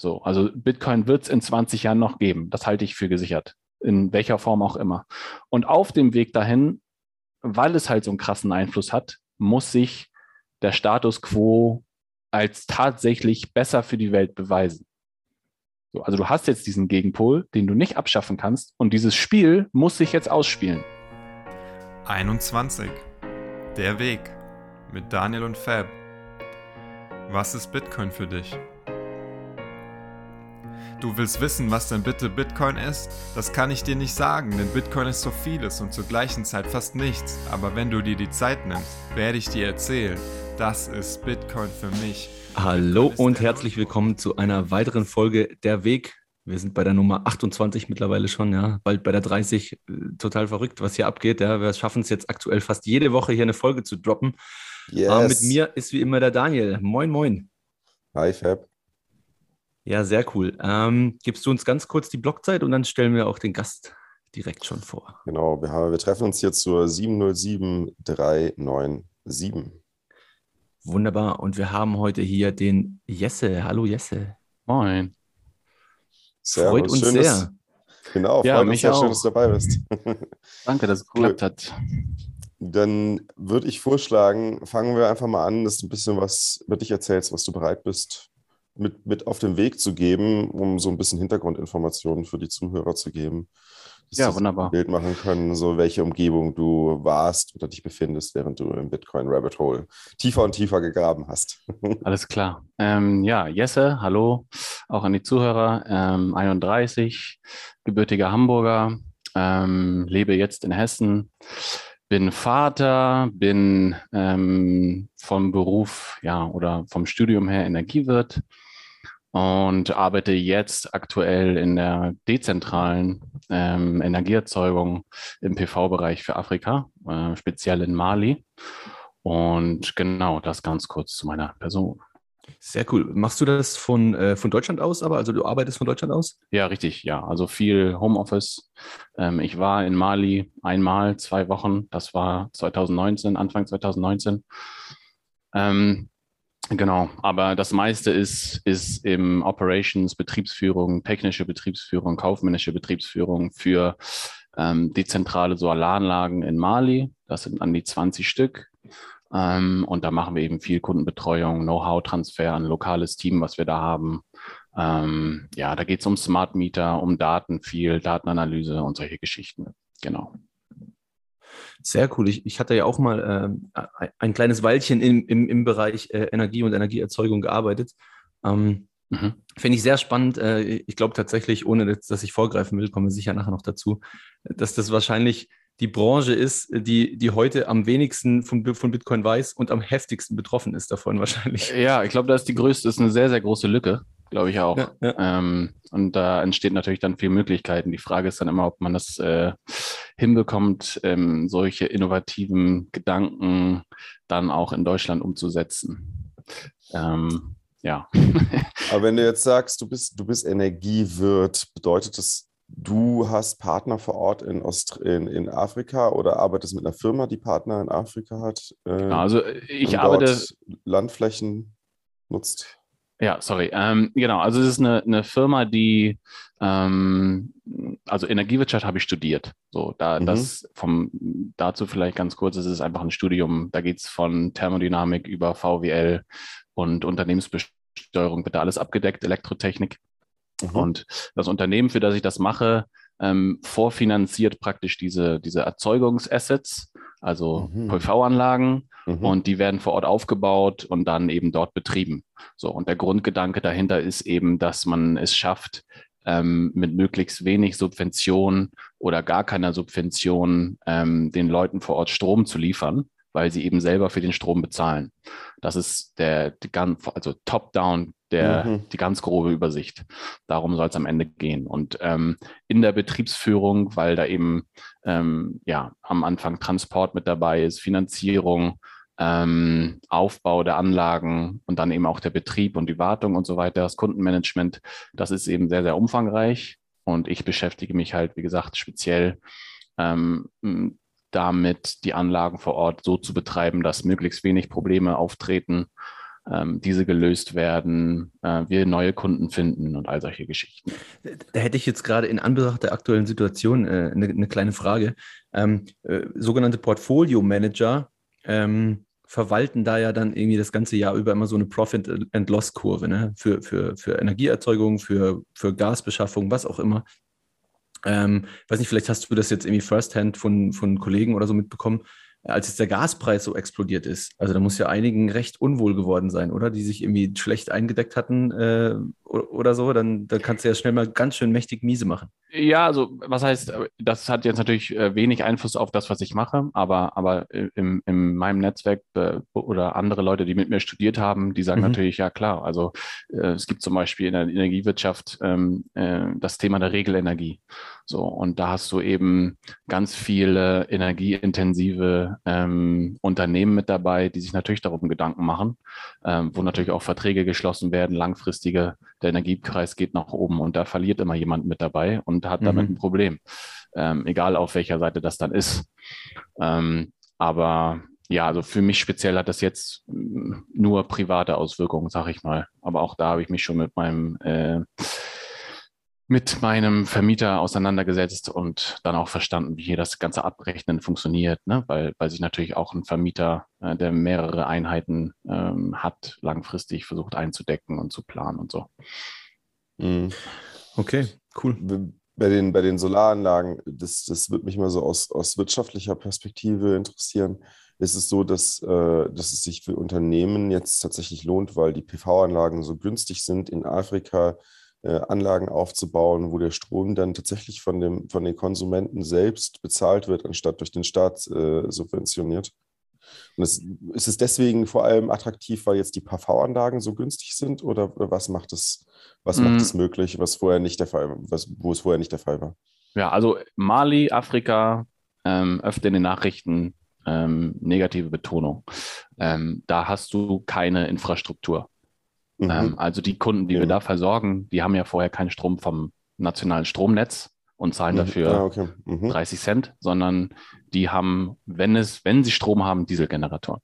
So, also Bitcoin wird es in 20 Jahren noch geben. Das halte ich für gesichert. In welcher Form auch immer. Und auf dem Weg dahin, weil es halt so einen krassen Einfluss hat, muss sich der Status quo als tatsächlich besser für die Welt beweisen. So, also du hast jetzt diesen Gegenpol, den du nicht abschaffen kannst, und dieses Spiel muss sich jetzt ausspielen. 21. Der Weg mit Daniel und Fab. Was ist Bitcoin für dich? Du willst wissen, was denn bitte Bitcoin ist? Das kann ich dir nicht sagen, denn Bitcoin ist so vieles und zur gleichen Zeit fast nichts. Aber wenn du dir die Zeit nimmst, werde ich dir erzählen. Das ist Bitcoin für mich. Hallo und herzlich willkommen zu einer weiteren Folge Der Weg. Wir sind bei der Nummer 28 mittlerweile schon, ja, bald bei der 30. Äh, total verrückt, was hier abgeht. Ja. Wir schaffen es jetzt aktuell fast jede Woche hier eine Folge zu droppen. Yes. Aber mit mir ist wie immer der Daniel. Moin, moin. Hi, Fab. Ja, sehr cool. Ähm, gibst du uns ganz kurz die Blockzeit und dann stellen wir auch den Gast direkt schon vor. Genau, wir, haben, wir treffen uns hier zur 707397. Wunderbar. Und wir haben heute hier den Jesse. Hallo Jesse. Moin. Servus. Freut uns sehr. Dass, genau, ja, mich sehr auch. schön, dass du dabei bist. Danke, dass es cool. geklappt hat. Dann würde ich vorschlagen, fangen wir einfach mal an, dass du ein bisschen was über dich erzählst, was du bereit bist, mit, mit auf den Weg zu geben, um so ein bisschen Hintergrundinformationen für die Zuhörer zu geben. Dass ja, wunderbar. Ein Bild machen können, so welche Umgebung du warst oder dich befindest, während du im Bitcoin Rabbit Hole tiefer und tiefer gegraben hast. Alles klar. Ähm, ja, Jesse, hallo, auch an die Zuhörer. Ähm, 31, gebürtiger Hamburger, ähm, lebe jetzt in Hessen bin Vater, bin ähm, vom Beruf ja oder vom Studium her Energiewirt, und arbeite jetzt aktuell in der dezentralen ähm, Energieerzeugung im PV-Bereich für Afrika, äh, speziell in Mali. Und genau das ganz kurz zu meiner Person. Sehr cool. Machst du das von, äh, von Deutschland aus, aber also du arbeitest von Deutschland aus? Ja, richtig, ja. Also viel Homeoffice. Ähm, ich war in Mali einmal, zwei Wochen. Das war 2019, Anfang 2019. Ähm, Genau, aber das meiste ist, ist im Operations, Betriebsführung, technische Betriebsführung, kaufmännische Betriebsführung für ähm, dezentrale Solaranlagen in Mali. Das sind an die 20 Stück. Ähm, und da machen wir eben viel Kundenbetreuung, Know-how-Transfer an lokales Team, was wir da haben. Ähm, ja, da geht es um Smart Meter, um Daten viel, Datenanalyse und solche Geschichten. Genau. Sehr cool. Ich, ich hatte ja auch mal äh, ein kleines Weilchen im, im, im Bereich äh, Energie und Energieerzeugung gearbeitet. Ähm, mhm. Finde ich sehr spannend. Äh, ich glaube tatsächlich, ohne dass, ich vorgreifen will, kommen wir sicher nachher noch dazu, dass das wahrscheinlich die Branche ist, die, die heute am wenigsten von, von Bitcoin weiß und am heftigsten betroffen ist davon wahrscheinlich. Ja, ich glaube, das ist die größte, ist eine sehr, sehr große Lücke glaube ich auch. Ja, ja. Ähm, und da entsteht natürlich dann viel Möglichkeiten. Die Frage ist dann immer, ob man das äh, hinbekommt, ähm, solche innovativen Gedanken dann auch in Deutschland umzusetzen. Ähm, ja. Aber wenn du jetzt sagst, du bist, du bist Energiewirt, bedeutet das, du hast Partner vor Ort in, Ost in, in Afrika oder arbeitest mit einer Firma, die Partner in Afrika hat? Äh, also ich arbeite. Landflächen nutzt. Ja, sorry. Ähm, genau, also es ist eine, eine Firma, die, ähm, also Energiewirtschaft habe ich studiert. So, da mhm. das vom dazu vielleicht ganz kurz, es ist einfach ein Studium, da geht es von Thermodynamik über VWL und Unternehmensbesteuerung, wird da alles abgedeckt, Elektrotechnik. Mhm. Und das Unternehmen, für das ich das mache, ähm, vorfinanziert praktisch diese, diese Erzeugungsassets, also mhm. PV-Anlagen mhm. und die werden vor Ort aufgebaut und dann eben dort betrieben. So, und der Grundgedanke dahinter ist eben, dass man es schafft, ähm, mit möglichst wenig Subvention oder gar keiner Subvention ähm, den Leuten vor Ort Strom zu liefern, weil sie eben selber für den Strom bezahlen. Das ist der, die ganz, also top-down, der, mhm. die ganz grobe Übersicht. Darum soll es am Ende gehen. Und ähm, in der Betriebsführung, weil da eben ähm, ja am Anfang Transport mit dabei ist, Finanzierung, ähm, Aufbau der Anlagen und dann eben auch der Betrieb und die Wartung und so weiter, das Kundenmanagement, das ist eben sehr, sehr umfangreich. Und ich beschäftige mich halt, wie gesagt, speziell ähm, damit, die Anlagen vor Ort so zu betreiben, dass möglichst wenig Probleme auftreten ähm, diese gelöst werden, äh, wir neue Kunden finden und all solche Geschichten. Da hätte ich jetzt gerade in Anbetracht der aktuellen Situation äh, eine, eine, kleine Frage. Ähm, äh, sogenannte Portfolio-Manager ähm, verwalten da ja dann irgendwie das ganze Jahr über immer so eine Profit-and-Loss-Kurve ne? für, für, für Energieerzeugung, für, für Gasbeschaffung, was auch immer. Ähm, weiß nicht, vielleicht hast du das jetzt irgendwie firsthand von, von Kollegen oder so mitbekommen als jetzt der Gaspreis so explodiert ist. Also da muss ja einigen recht unwohl geworden sein, oder? Die sich irgendwie schlecht eingedeckt hatten äh, oder so. Dann, dann kannst du ja schnell mal ganz schön mächtig miese machen. Ja, also was heißt, das hat jetzt natürlich äh, wenig Einfluss auf das, was ich mache, aber, aber in, in meinem Netzwerk äh, oder andere Leute, die mit mir studiert haben, die sagen mhm. natürlich, ja klar, also äh, es gibt zum Beispiel in der Energiewirtschaft ähm, äh, das Thema der Regelenergie. So, und da hast du eben ganz viele energieintensive ähm, Unternehmen mit dabei, die sich natürlich darum Gedanken machen, ähm, wo natürlich auch Verträge geschlossen werden, langfristige, der Energiepreis geht nach oben und da verliert immer jemand mit dabei und hat damit mhm. ein Problem, ähm, egal auf welcher Seite das dann ist. Ähm, aber ja, also für mich speziell hat das jetzt mm, nur private Auswirkungen, sag ich mal. Aber auch da habe ich mich schon mit meinem äh, mit meinem Vermieter auseinandergesetzt und dann auch verstanden, wie hier das ganze Abrechnen funktioniert, ne? weil, weil sich natürlich auch ein Vermieter, äh, der mehrere Einheiten ähm, hat, langfristig versucht einzudecken und zu planen und so. Mhm. Okay, cool. Bei den, bei den Solaranlagen, das, das wird mich mal so aus, aus wirtschaftlicher Perspektive interessieren. Ist es so, dass, äh, dass es sich für Unternehmen jetzt tatsächlich lohnt, weil die PV-Anlagen so günstig sind in Afrika, Anlagen aufzubauen, wo der Strom dann tatsächlich von, dem, von den Konsumenten selbst bezahlt wird, anstatt durch den Staat äh, subventioniert. Und das, ist es deswegen vor allem attraktiv, weil jetzt die PV-Anlagen so günstig sind oder, was macht es, was mm. macht es möglich, was vorher nicht der Fall, was, wo es vorher nicht der Fall war? Ja, also Mali, Afrika, ähm, öfter in den Nachrichten ähm, negative Betonung. Ähm, da hast du keine Infrastruktur. Mhm. Ähm, also die Kunden, die ja. wir da versorgen, die haben ja vorher keinen Strom vom nationalen Stromnetz und zahlen mhm. dafür ah, okay. mhm. 30 Cent, sondern die haben, wenn es, wenn sie Strom haben, Dieselgeneratoren.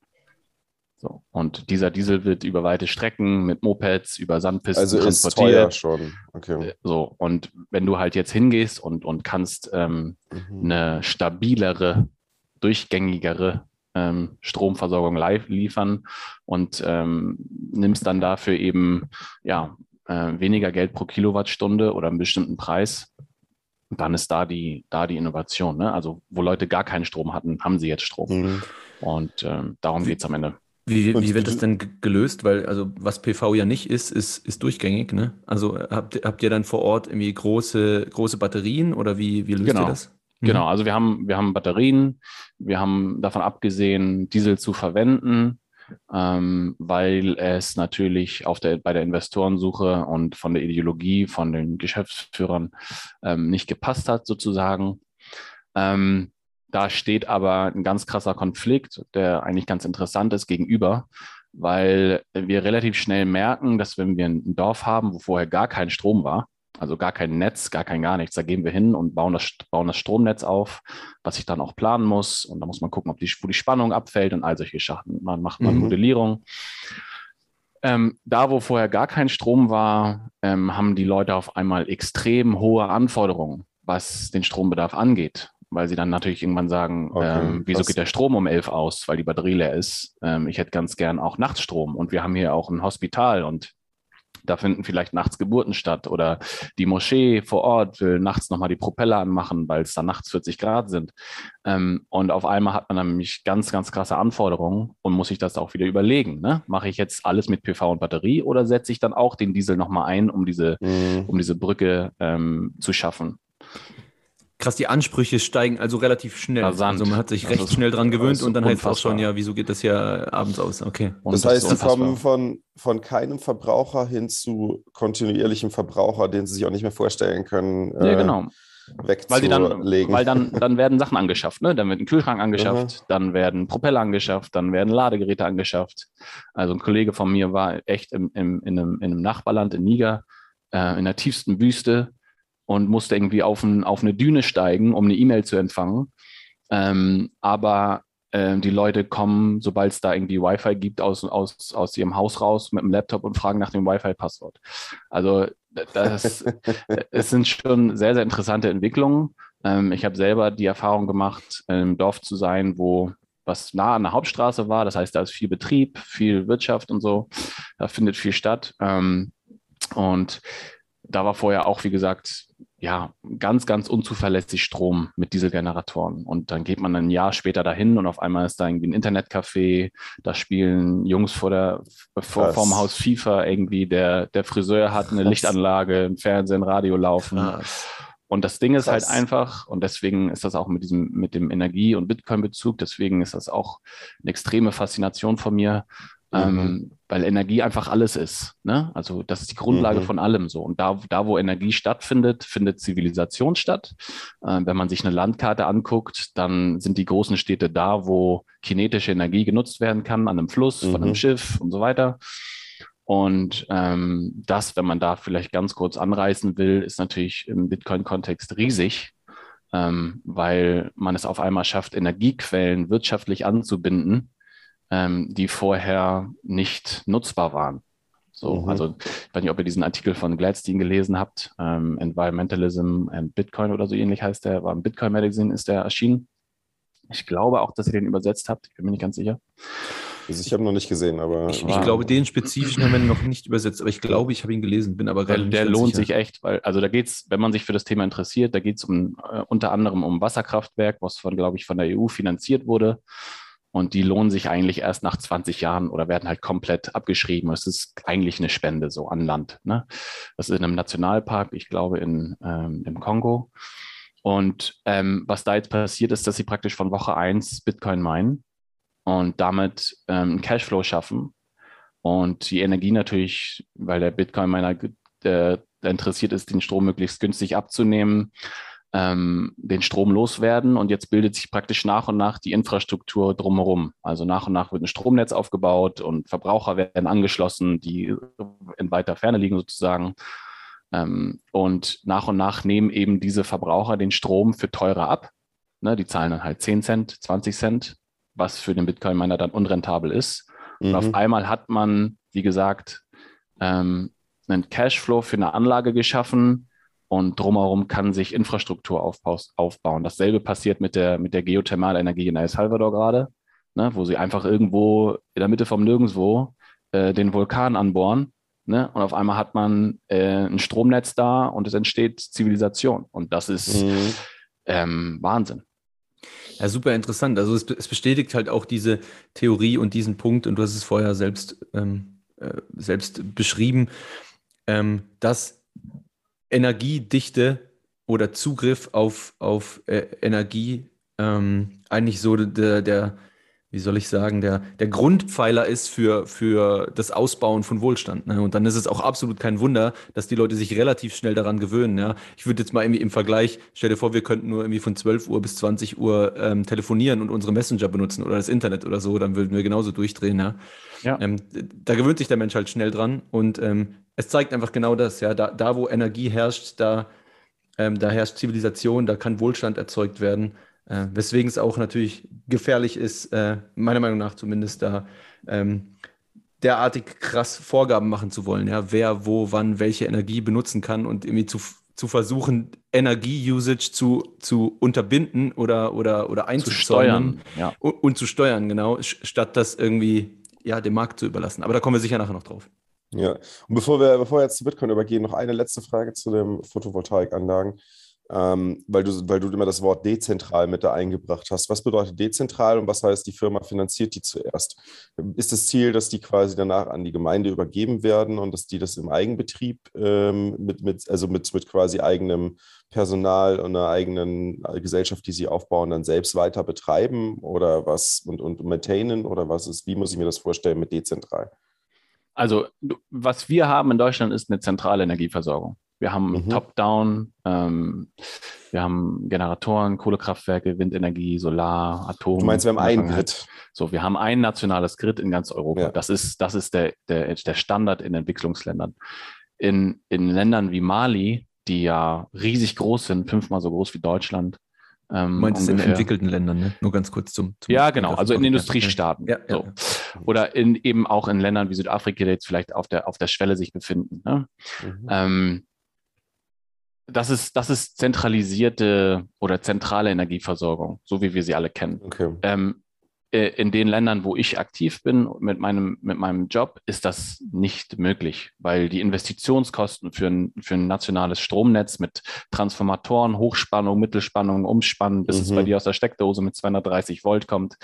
So. Und dieser Diesel wird über weite Strecken mit Mopeds, über Sandpisten also transportiert. Ist teuer schon. Okay. Äh, so, und wenn du halt jetzt hingehst und, und kannst ähm, mhm. eine stabilere, durchgängigere ähm, Stromversorgung live liefern und ähm, nimmst dann dafür eben ja, äh, weniger Geld pro Kilowattstunde oder einen bestimmten Preis. Und dann ist da die, da die Innovation. Ne? Also wo Leute gar keinen Strom hatten, haben sie jetzt Strom. Mhm. Und ähm, darum geht es am Ende. Wie, wie wird das denn gelöst? Weil, also, was PV ja nicht ist, ist, ist durchgängig, ne? Also, habt, habt ihr dann vor Ort irgendwie große, große Batterien oder wie, wie löst genau. ihr das? Genau, mhm. also wir haben, wir haben Batterien, wir haben davon abgesehen, Diesel zu verwenden, ähm, weil es natürlich auf der, bei der Investorensuche und von der Ideologie von den Geschäftsführern ähm, nicht gepasst hat, sozusagen. Ähm, da steht aber ein ganz krasser Konflikt, der eigentlich ganz interessant ist gegenüber, weil wir relativ schnell merken, dass wenn wir ein Dorf haben, wo vorher gar kein Strom war, also gar kein Netz, gar kein gar nichts. Da gehen wir hin und bauen das, bauen das Stromnetz auf, was ich dann auch planen muss. Und da muss man gucken, ob die, wo die Spannung abfällt und all solche Sachen. Man macht mal mhm. Modellierung. Ähm, da, wo vorher gar kein Strom war, ähm, haben die Leute auf einmal extrem hohe Anforderungen, was den Strombedarf angeht. Weil sie dann natürlich irgendwann sagen, okay, ähm, wieso geht der Strom um elf aus, weil die Batterie leer ist. Ähm, ich hätte ganz gern auch Nachtstrom und wir haben hier auch ein Hospital und da finden vielleicht nachts Geburten statt oder die Moschee vor Ort will nachts nochmal die Propeller anmachen, weil es da nachts 40 Grad sind. Ähm, und auf einmal hat man nämlich ganz, ganz krasse Anforderungen und muss sich das auch wieder überlegen. Ne? Mache ich jetzt alles mit PV und Batterie oder setze ich dann auch den Diesel nochmal ein, um diese, mhm. um diese Brücke ähm, zu schaffen? Krass, die Ansprüche steigen also relativ schnell. Rasant. Also man hat sich recht schnell dran gewöhnt und dann heißt es auch schon, ja, wieso geht das ja abends aus? Okay. Und das heißt, sie kommen von, von keinem Verbraucher hin zu kontinuierlichem Verbraucher, den sie sich auch nicht mehr vorstellen können. Ja, äh, genau. Wegzulegen. Weil, die dann, weil dann, dann werden Sachen angeschafft, ne? Dann wird ein Kühlschrank angeschafft, mhm. dann werden Propeller angeschafft, dann werden Ladegeräte angeschafft. Also ein Kollege von mir war echt im, im, in, einem, in einem Nachbarland in Niger, äh, in der tiefsten Wüste und musste irgendwie auf, ein, auf eine Düne steigen, um eine E-Mail zu empfangen. Ähm, aber äh, die Leute kommen, sobald es da irgendwie Wi-Fi gibt, aus, aus, aus ihrem Haus raus mit dem Laptop und fragen nach dem Wi-Fi-Passwort. Also das, es sind schon sehr, sehr interessante Entwicklungen. Ähm, ich habe selber die Erfahrung gemacht, im Dorf zu sein, wo was nah an der Hauptstraße war. Das heißt, da ist viel Betrieb, viel Wirtschaft und so. Da findet viel statt. Ähm, und da war vorher auch, wie gesagt, ja, ganz, ganz unzuverlässig Strom mit Dieselgeneratoren. Und dann geht man ein Jahr später dahin und auf einmal ist da irgendwie ein Internetcafé, da spielen Jungs vor der, vor, vorm Haus FIFA irgendwie, der, der Friseur hat eine Krass. Lichtanlage, ein Fernsehen, Radio laufen. Krass. Und das Ding ist halt einfach, und deswegen ist das auch mit diesem, mit dem Energie- und Bitcoin-Bezug, deswegen ist das auch eine extreme Faszination von mir, ähm, mhm. Weil Energie einfach alles ist. Ne? Also das ist die Grundlage mhm. von allem so. Und da, da, wo Energie stattfindet, findet Zivilisation statt. Äh, wenn man sich eine Landkarte anguckt, dann sind die großen Städte da, wo kinetische Energie genutzt werden kann, an einem Fluss, mhm. von einem mhm. Schiff und so weiter. Und ähm, das, wenn man da vielleicht ganz kurz anreißen will, ist natürlich im Bitcoin-Kontext riesig, ähm, weil man es auf einmal schafft, Energiequellen wirtschaftlich anzubinden, ähm, die vorher nicht nutzbar waren. So, mhm. also ich weiß nicht, ob ihr diesen Artikel von Gladstein gelesen habt, ähm, Environmentalism and Bitcoin oder so ähnlich heißt der, war im Bitcoin Magazine ist der erschienen. Ich glaube auch, dass ihr den übersetzt habt, ich bin mir nicht ganz sicher. Also ich habe noch nicht gesehen, aber. Ich, ich glaube, den spezifischen haben wir noch nicht übersetzt, aber ich glaube, ich habe ihn gelesen, bin aber gerade Der, der lohnt sicher. sich echt, weil, also da geht es, wenn man sich für das Thema interessiert, da geht es um, äh, unter anderem um Wasserkraftwerk, was von, glaube ich, von der EU finanziert wurde. Und die lohnen sich eigentlich erst nach 20 Jahren oder werden halt komplett abgeschrieben. Es ist eigentlich eine Spende so an Land. Ne? Das ist in einem Nationalpark, ich glaube, in, ähm, im Kongo. Und ähm, was da jetzt passiert ist, dass sie praktisch von Woche 1 Bitcoin meinen und damit ähm, Cashflow schaffen. Und die Energie natürlich, weil der Bitcoin-Miner äh, interessiert ist, den Strom möglichst günstig abzunehmen, ähm, den Strom loswerden und jetzt bildet sich praktisch nach und nach die Infrastruktur drumherum. Also nach und nach wird ein Stromnetz aufgebaut und Verbraucher werden angeschlossen, die in weiter Ferne liegen sozusagen. Ähm, und nach und nach nehmen eben diese Verbraucher den Strom für teurer ab. Ne, die zahlen dann halt 10 Cent, 20 Cent, was für den Bitcoin-Miner dann unrentabel ist. Mhm. Und auf einmal hat man, wie gesagt, ähm, einen Cashflow für eine Anlage geschaffen, und drumherum kann sich Infrastruktur aufbauen. Dasselbe passiert mit der, mit der Geothermalenergie in El Salvador gerade, ne, wo sie einfach irgendwo in der Mitte vom Nirgendwo äh, den Vulkan anbohren. Ne, und auf einmal hat man äh, ein Stromnetz da und es entsteht Zivilisation. Und das ist mhm. ähm, Wahnsinn. Ja, super interessant. Also es, es, bestätigt halt auch diese Theorie und diesen Punkt, und du hast es vorher selbst, ähm, äh, selbst beschrieben, ähm, dass Energiedichte oder Zugriff auf, auf äh, Energie ähm, eigentlich so der, der, wie soll ich sagen, der, der Grundpfeiler ist für, für das Ausbauen von Wohlstand. Ne? Und dann ist es auch absolut kein Wunder, dass die Leute sich relativ schnell daran gewöhnen. Ja? Ich würde jetzt mal irgendwie im Vergleich, stell dir vor, wir könnten nur irgendwie von 12 Uhr bis 20 Uhr ähm, telefonieren und unsere Messenger benutzen oder das Internet oder so, dann würden wir genauso durchdrehen. Ja? Ja. Ähm, da gewöhnt sich der Mensch halt schnell dran und ähm, es zeigt einfach genau das, ja, da, da wo Energie herrscht, da, ähm, da herrscht Zivilisation, da kann Wohlstand erzeugt werden, äh, weswegen es auch natürlich gefährlich ist, äh, meiner Meinung nach zumindest, da ähm, derartig krass Vorgaben machen zu wollen, ja, wer, wo, wann, welche Energie benutzen kann und irgendwie zu, zu versuchen, Energie-Usage zu, zu unterbinden oder, oder, oder einzusteuern ja. und, und, zu steuern, genau, statt das irgendwie ja, dem Markt zu überlassen. Aber da kommen wir sicher nachher noch drauf. Ja, und bevor wir, bevor wir jetzt zu Bitcoin übergehen, noch eine letzte Frage zu den Photovoltaikanlagen, ähm, weil, du, weil du immer das Wort dezentral mit da eingebracht hast. Was bedeutet dezentral und was heißt, die Firma finanziert die zuerst? Ist das Ziel, dass die quasi danach an die Gemeinde übergeben werden und dass die das im Eigenbetrieb ähm, mit, mit, also mit, mit quasi eigenem Personal und einer eigenen Gesellschaft, die sie aufbauen, dann selbst weiter betreiben oder was und, und maintainen oder was ist, wie muss ich mir das vorstellen mit dezentral? Also, was wir haben in Deutschland ist eine zentrale Energieversorgung. Wir haben mhm. Top-Down, ähm, wir haben Generatoren, Kohlekraftwerke, Windenergie, Solar, Atom. Du meinst, wir haben ein Grid? So, wir haben ein nationales Grid in ganz Europa. Ja. Das ist, das ist der, der, der Standard in Entwicklungsländern. In, in Ländern wie Mali, die ja riesig groß sind, fünfmal so groß wie Deutschland, Ähm, du meinst in entwickelten Ländern, ne? Nur ganz kurz zum. zum ja, genau, also in Industriestaaten. Ja, so. ja, Oder in, eben auch in Ländern wie Südafrika, die jetzt vielleicht auf der, auf der Schwelle sich befinden. Ne? Mhm. Ähm, das ist, das ist zentralisierte oder zentrale Energieversorgung, so wie wir sie alle kennen. Okay. Ähm, äh, in den Ländern, wo ich aktiv bin mit meinem, mit meinem Job, ist das nicht möglich, weil die Investitionskosten für ein, für ein nationales Stromnetz mit Transformatoren, Hochspannung, Mittelspannung, Umspannen, bis mhm. es bei mhm. dir aus der Steckdose mit 230 Volt kommt,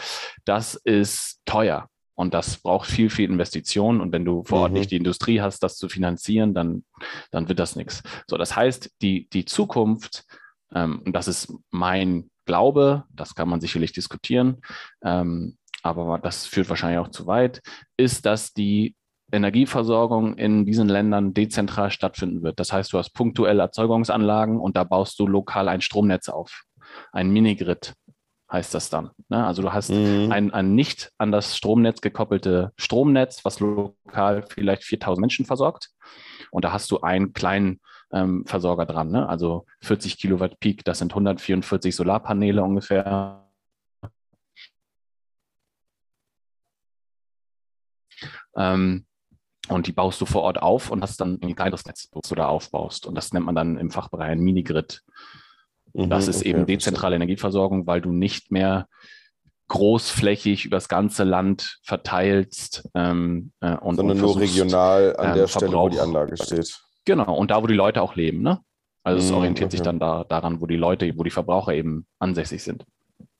das ist teuer. Und das braucht viel, viel Investition. Und wenn du vor Ort mhm. nicht die Industrie hast, das zu finanzieren, dann, dann wird das nichts. So, das heißt, die, die Zukunft, ähm, und das ist mein Glaube, das kann man sicherlich diskutieren, ähm, aber das führt wahrscheinlich auch zu weit, ist, dass die Energieversorgung in diesen Ländern dezentral stattfinden wird. Das heißt, du hast punktuelle Erzeugungsanlagen und da baust du lokal ein Stromnetz auf, ein Minigrid heißt das dann. Ne? Also du hast mhm. ein, ein nicht an das Stromnetz gekoppelte Stromnetz, was lokal vielleicht 4000 Menschen versorgt. Und da hast du einen kleinen ähm, Versorger dran. Ne? Also 40 Kilowatt Peak, das sind 144 Solarpaneele ungefähr. Ähm, und die baust du vor Ort auf und hast dann ein kleineres Netz, das du da aufbaust. Und das nennt man dann im Fachbereich ein Minigrid. Mhm, das ist okay, eben dezentrale Energieversorgung, weil du nicht mehr großflächig übers ganze Land verteilst. Ähm, äh, und, Sondern und nur regional an ähm, der Stelle, wo die Anlage steht. Genau, und da, wo die Leute auch leben. Ne? Also es mhm, orientiert okay. sich dann da, daran, wo die Leute, wo die Verbraucher eben ansässig sind.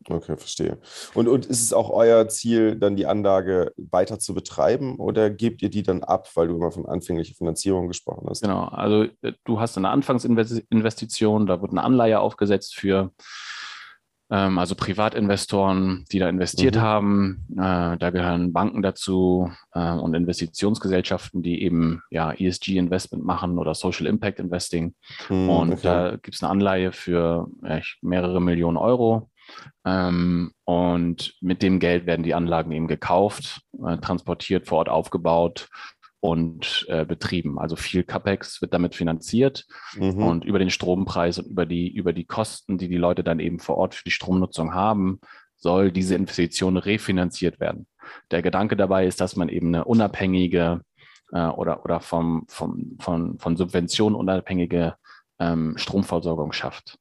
Okay, verstehe. Und, und ist es auch euer Ziel, dann die Anlage weiter zu betreiben oder gebt ihr die dann ab, weil du immer von anfänglicher Finanzierung gesprochen hast? Genau, also äh, du hast eine Anfangsinvestition, da wird eine Anleihe aufgesetzt für ähm, also Privatinvestoren, die da investiert mhm. haben. Äh, da gehören Banken dazu äh, und Investitionsgesellschaften, die eben ja ESG-Investment machen oder Social Impact Investing. Mhm, und okay. da gibt es eine Anleihe für ja, mehrere Millionen Euro. Ähm, und mit dem Geld werden die Anlagen eben gekauft, äh, transportiert, vor Ort aufgebaut und äh, betrieben. Also viel CapEx wird damit finanziert mhm. und über den Strompreis und über die, über die Kosten, die die Leute dann eben vor Ort für die Stromnutzung haben, soll diese Investition refinanziert werden. Der Gedanke dabei ist, dass man eben eine unabhängige äh, oder, oder vom, vom, von, von Subventionen unabhängige ähm, Stromversorgung schafft.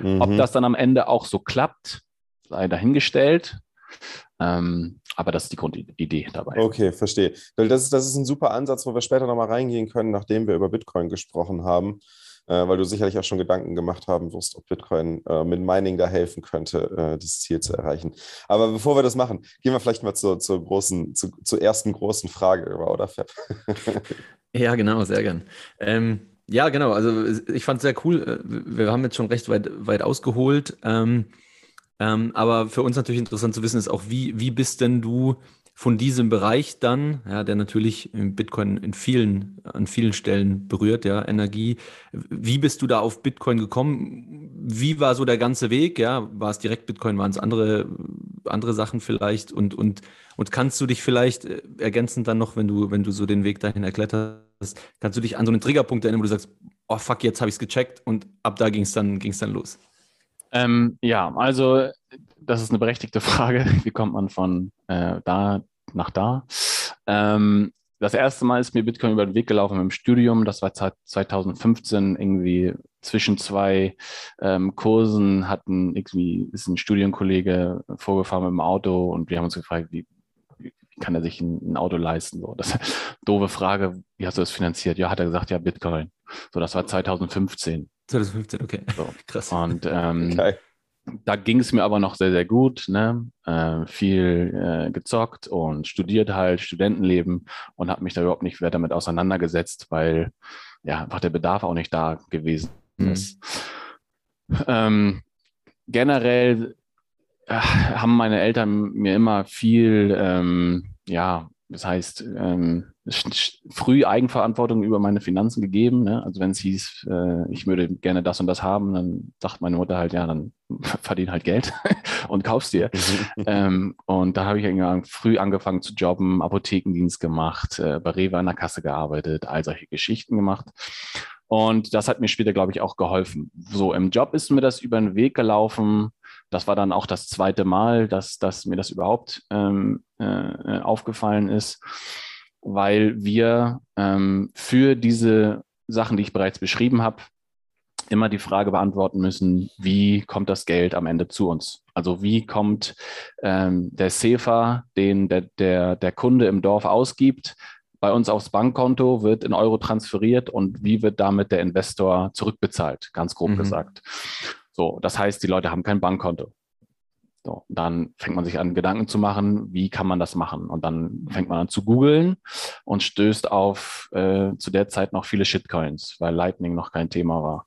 Mhm. Ob das dann am Ende auch so klappt, sei dahingestellt. Ähm, aber das ist die Grundidee dabei. Okay, verstehe. Weil das ist, das ist ein super Ansatz, wo wir später nochmal reingehen können, nachdem wir über Bitcoin gesprochen haben, äh, weil du sicherlich auch schon Gedanken gemacht haben wirst, ob Bitcoin äh, mit Mining da helfen könnte, äh, das Ziel zu erreichen. Aber bevor wir das machen, gehen wir vielleicht mal zur, zur, großen, zu, zur ersten großen Frage über, oder Fab? ja, genau, sehr gern. Ähm, ja, genau. Also ich fand es sehr cool. Äh, wir haben jetzt schon recht weit, weit ausgeholt. Ähm, ähm, aber für uns natürlich interessant zu wissen ist auch, wie, wie bist denn du von diesem Bereich dann, ja, der natürlich Bitcoin in vielen, an vielen Stellen berührt, ja, Energie. Wie bist du da auf Bitcoin gekommen? Wie war so der ganze Weg? Ja, war es direkt Bitcoin, waren es andere, andere Sachen vielleicht? Und, und, und kannst du dich vielleicht äh, ergänzend dann noch, wenn du, wenn du so den Weg dahin erklärt hast, kannst du dich an so einen Triggerpunkt erinnern, wo du sagst, oh fuck, jetzt habe ich es gecheckt und ab da ging es dann, ging's dann los? Ähm, ja, also das ist eine berechtigte Frage. Wie kommt man von äh, da nach da? Ähm, das erste Mal ist mir Bitcoin über den Weg gelaufen im Studium. Das war 2015 irgendwie zwischen zwei ähm, Kursen hatten irgendwie ist ein Studienkollege vorgefahren mit dem Auto und wir haben uns gefragt, wie kann er sich ein, ein, Auto leisten? So, das ist eine doofe Frage. Wie hast du das finanziert? Ja, hat er gesagt, ja, Bitcoin. So, das war 2015. 2015, okay. So. Krass. Und ähm, okay. da ging es mir aber noch sehr, sehr gut. Ne? Äh, viel äh, gezockt und studiert halt, Studentenleben und habe mich da überhaupt nicht mehr damit auseinandergesetzt, weil ja einfach der Bedarf auch nicht da gewesen mhm. ist. Ähm, generell äh, haben meine Eltern mir immer viel, ähm, ja, das heißt, ähm, früh Eigenverantwortung über meine Finanzen gegeben. Ne? Also wenn es hieß, äh, ich würde gerne das und das haben, dann sagt meine Mutter halt, ja, dann verdien halt Geld und kaufst dir. ähm, und da habe ich früh angefangen zu jobben, Apothekendienst gemacht, äh, bei Rewe an der Kasse gearbeitet, all solche Geschichten gemacht. Und das hat mir später, glaube ich, auch geholfen. So im Job ist mir das über den Weg gelaufen, Das war dann auch das zweite Mal, dass, dass mir das überhaupt ähm, äh, aufgefallen ist, weil wir ähm, für diese Sachen, die ich bereits beschrieben habe, immer die Frage beantworten müssen, wie kommt das Geld am Ende zu uns? Also wie kommt ähm, der SEFA, den der, der, der Kunde im Dorf ausgibt, bei uns aufs Bankkonto, wird in Euro transferiert und wie wird damit der Investor zurückbezahlt, ganz grob mhm. gesagt. So, das heißt, die Leute haben kein Bankkonto. So, dann fängt man sich an, Gedanken zu machen, wie kann man das machen? Und dann fängt man an zu googeln und stößt auf äh, zu der Zeit noch viele Shitcoins, weil Lightning noch kein Thema war.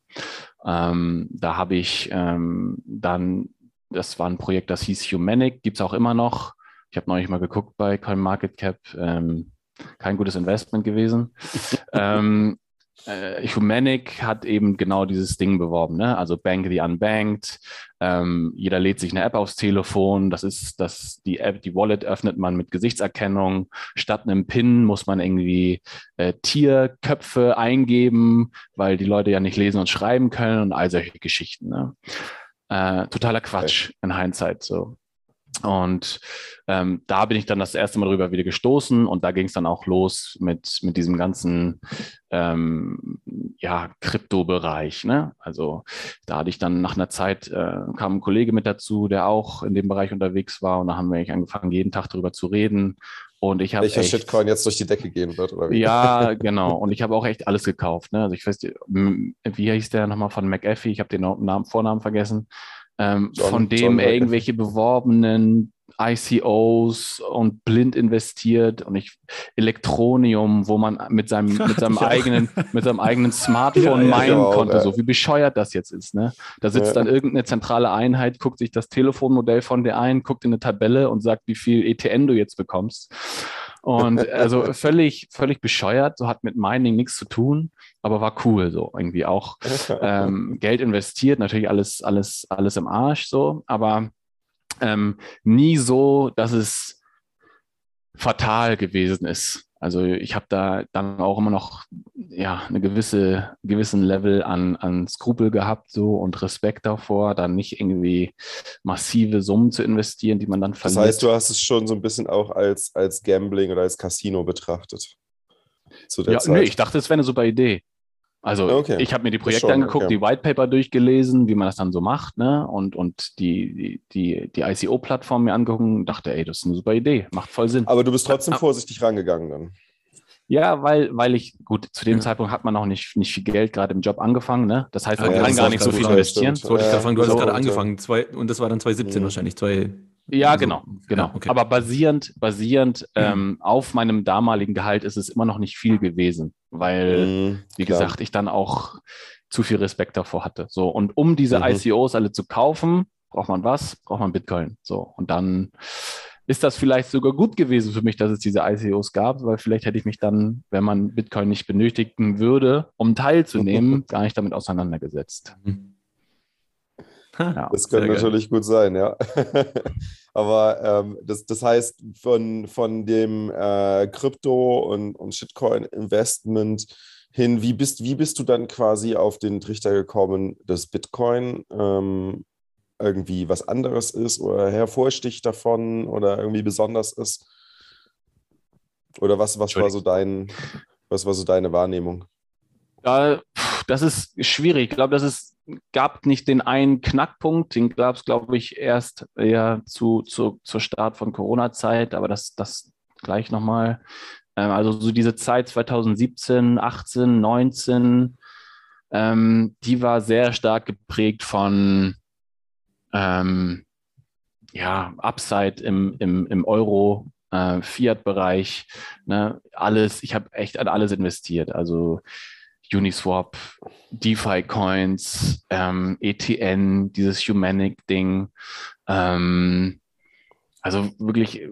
Ähm, da habe ich ähm, dann, das war ein Projekt, das hieß Humanic, gibt es auch immer noch. Ich habe neulich mal geguckt bei CoinMarketCap. Ähm, kein gutes Investment gewesen. ähm, äh, Humanic hat eben genau dieses Ding beworben, ne? Also Bank the Unbanked. Ähm, jeder lädt sich eine App aufs Telefon. Das ist das, die App, die Wallet öffnet man mit Gesichtserkennung. Statt einem PIN muss man irgendwie äh, Tierköpfe eingeben, weil die Leute ja nicht lesen und schreiben können und all solche Geschichten. Ne? Äh, totaler Quatsch in Hindsight. So. Und ähm, da bin ich dann das erste Mal drüber wieder gestoßen und da ging es dann auch los mit, mit diesem ganzen ähm, ja, Kryptobereich. Ne? Also da hatte ich dann nach einer Zeit, äh, kam ein Kollege mit dazu, der auch in dem Bereich unterwegs war und da haben wir angefangen, jeden Tag darüber zu reden. Und ich Welcher echt, Shitcoin jetzt durch die Decke gehen wird, oder wie? Ja, genau. Und ich habe auch echt alles gekauft. Ne? Also ich weiß, wie hieß der nochmal von McAfee? Ich habe den Namen, Vornamen vergessen ähm, von dem irgendwelche beworbenen ICOs und blind investiert und ich Elektronium, wo man mit seinem, mit seinem eigenen, mit seinem eigenen Smartphone ja, meinen ja, konnte, so wie bescheuert das jetzt ist. Ne? Da sitzt dann irgendeine zentrale Einheit, guckt sich das Telefonmodell von der ein, guckt in eine Tabelle und sagt, wie viel ETN du jetzt bekommst. Und also völlig, völlig bescheuert, so hat mit Mining nichts zu tun, aber war cool so irgendwie auch. Ähm, Geld investiert, natürlich alles, alles, alles im Arsch so, aber ähm, nie so, dass es fatal gewesen ist. Also ich habe da dann auch immer noch ja eine gewisse gewissen Level an, an Skrupel gehabt so und Respekt davor, dann nicht irgendwie massive Summen zu investieren, die man dann verliert. Das heißt, du hast es schon so ein bisschen auch als, als Gambling oder als Casino betrachtet. Zu der ja, Zeit. nee, ich dachte, es wäre eine super Idee. Also okay. ich habe mir die Projekte schon, angeguckt, okay. die White Paper durchgelesen, wie man das dann so macht, ne? Und, und die, die, die ICO-Plattform mir angeguckt und dachte, ey, das ist eine super Idee, macht voll Sinn. Aber du bist trotzdem ja, vorsichtig rangegangen dann. Ja, weil, weil ich, gut, zu dem ja. Zeitpunkt hat man noch nicht, nicht viel Geld gerade im Job angefangen, ne? Das heißt, man ja, kann gar nicht so viel investieren. Das wollte ich gerade du hast gerade angefangen, zwei, und das war dann 2017 mhm. wahrscheinlich, zwei, ja, also, genau, genau. Ja, okay. Aber basierend, basierend mhm. ähm, auf meinem damaligen Gehalt ist es immer noch nicht viel gewesen, weil, mhm, wie klar. gesagt, ich dann auch zu viel Respekt davor hatte. So, und um diese mhm. ICOs alle zu kaufen, braucht man was? Braucht man Bitcoin. So, und dann ist das vielleicht sogar gut gewesen für mich, dass es diese ICOs gab, weil vielleicht hätte ich mich dann, wenn man Bitcoin nicht benötigen würde, um teilzunehmen, gar nicht damit auseinandergesetzt. Ja, das könnte natürlich gut sein, ja. Aber ähm, das, das heißt, von, von dem äh, Krypto- und, und Shitcoin-Investment hin, wie bist, wie bist du dann quasi auf den Trichter gekommen, dass Bitcoin ähm, irgendwie was anderes ist oder hervorsticht davon oder irgendwie besonders ist? Oder was, was war so dein, was war so deine Wahrnehmung? Ja, das ist schwierig. Ich glaube, das ist gab nicht den einen Knackpunkt, den gab es, glaube ich, erst ja, zu, zu, zur Start von Corona-Zeit, aber das, das gleich nochmal. Ähm, also so diese Zeit 2017, 18, 19, ähm, die war sehr stark geprägt von ähm, ja, Upside im, im, im Euro, äh, Fiat-Bereich, ne, alles, ich habe echt an alles investiert. Also Uniswap, DeFi-Coins, ähm, ETN, dieses Humanic-Ding. Ähm, also wirklich,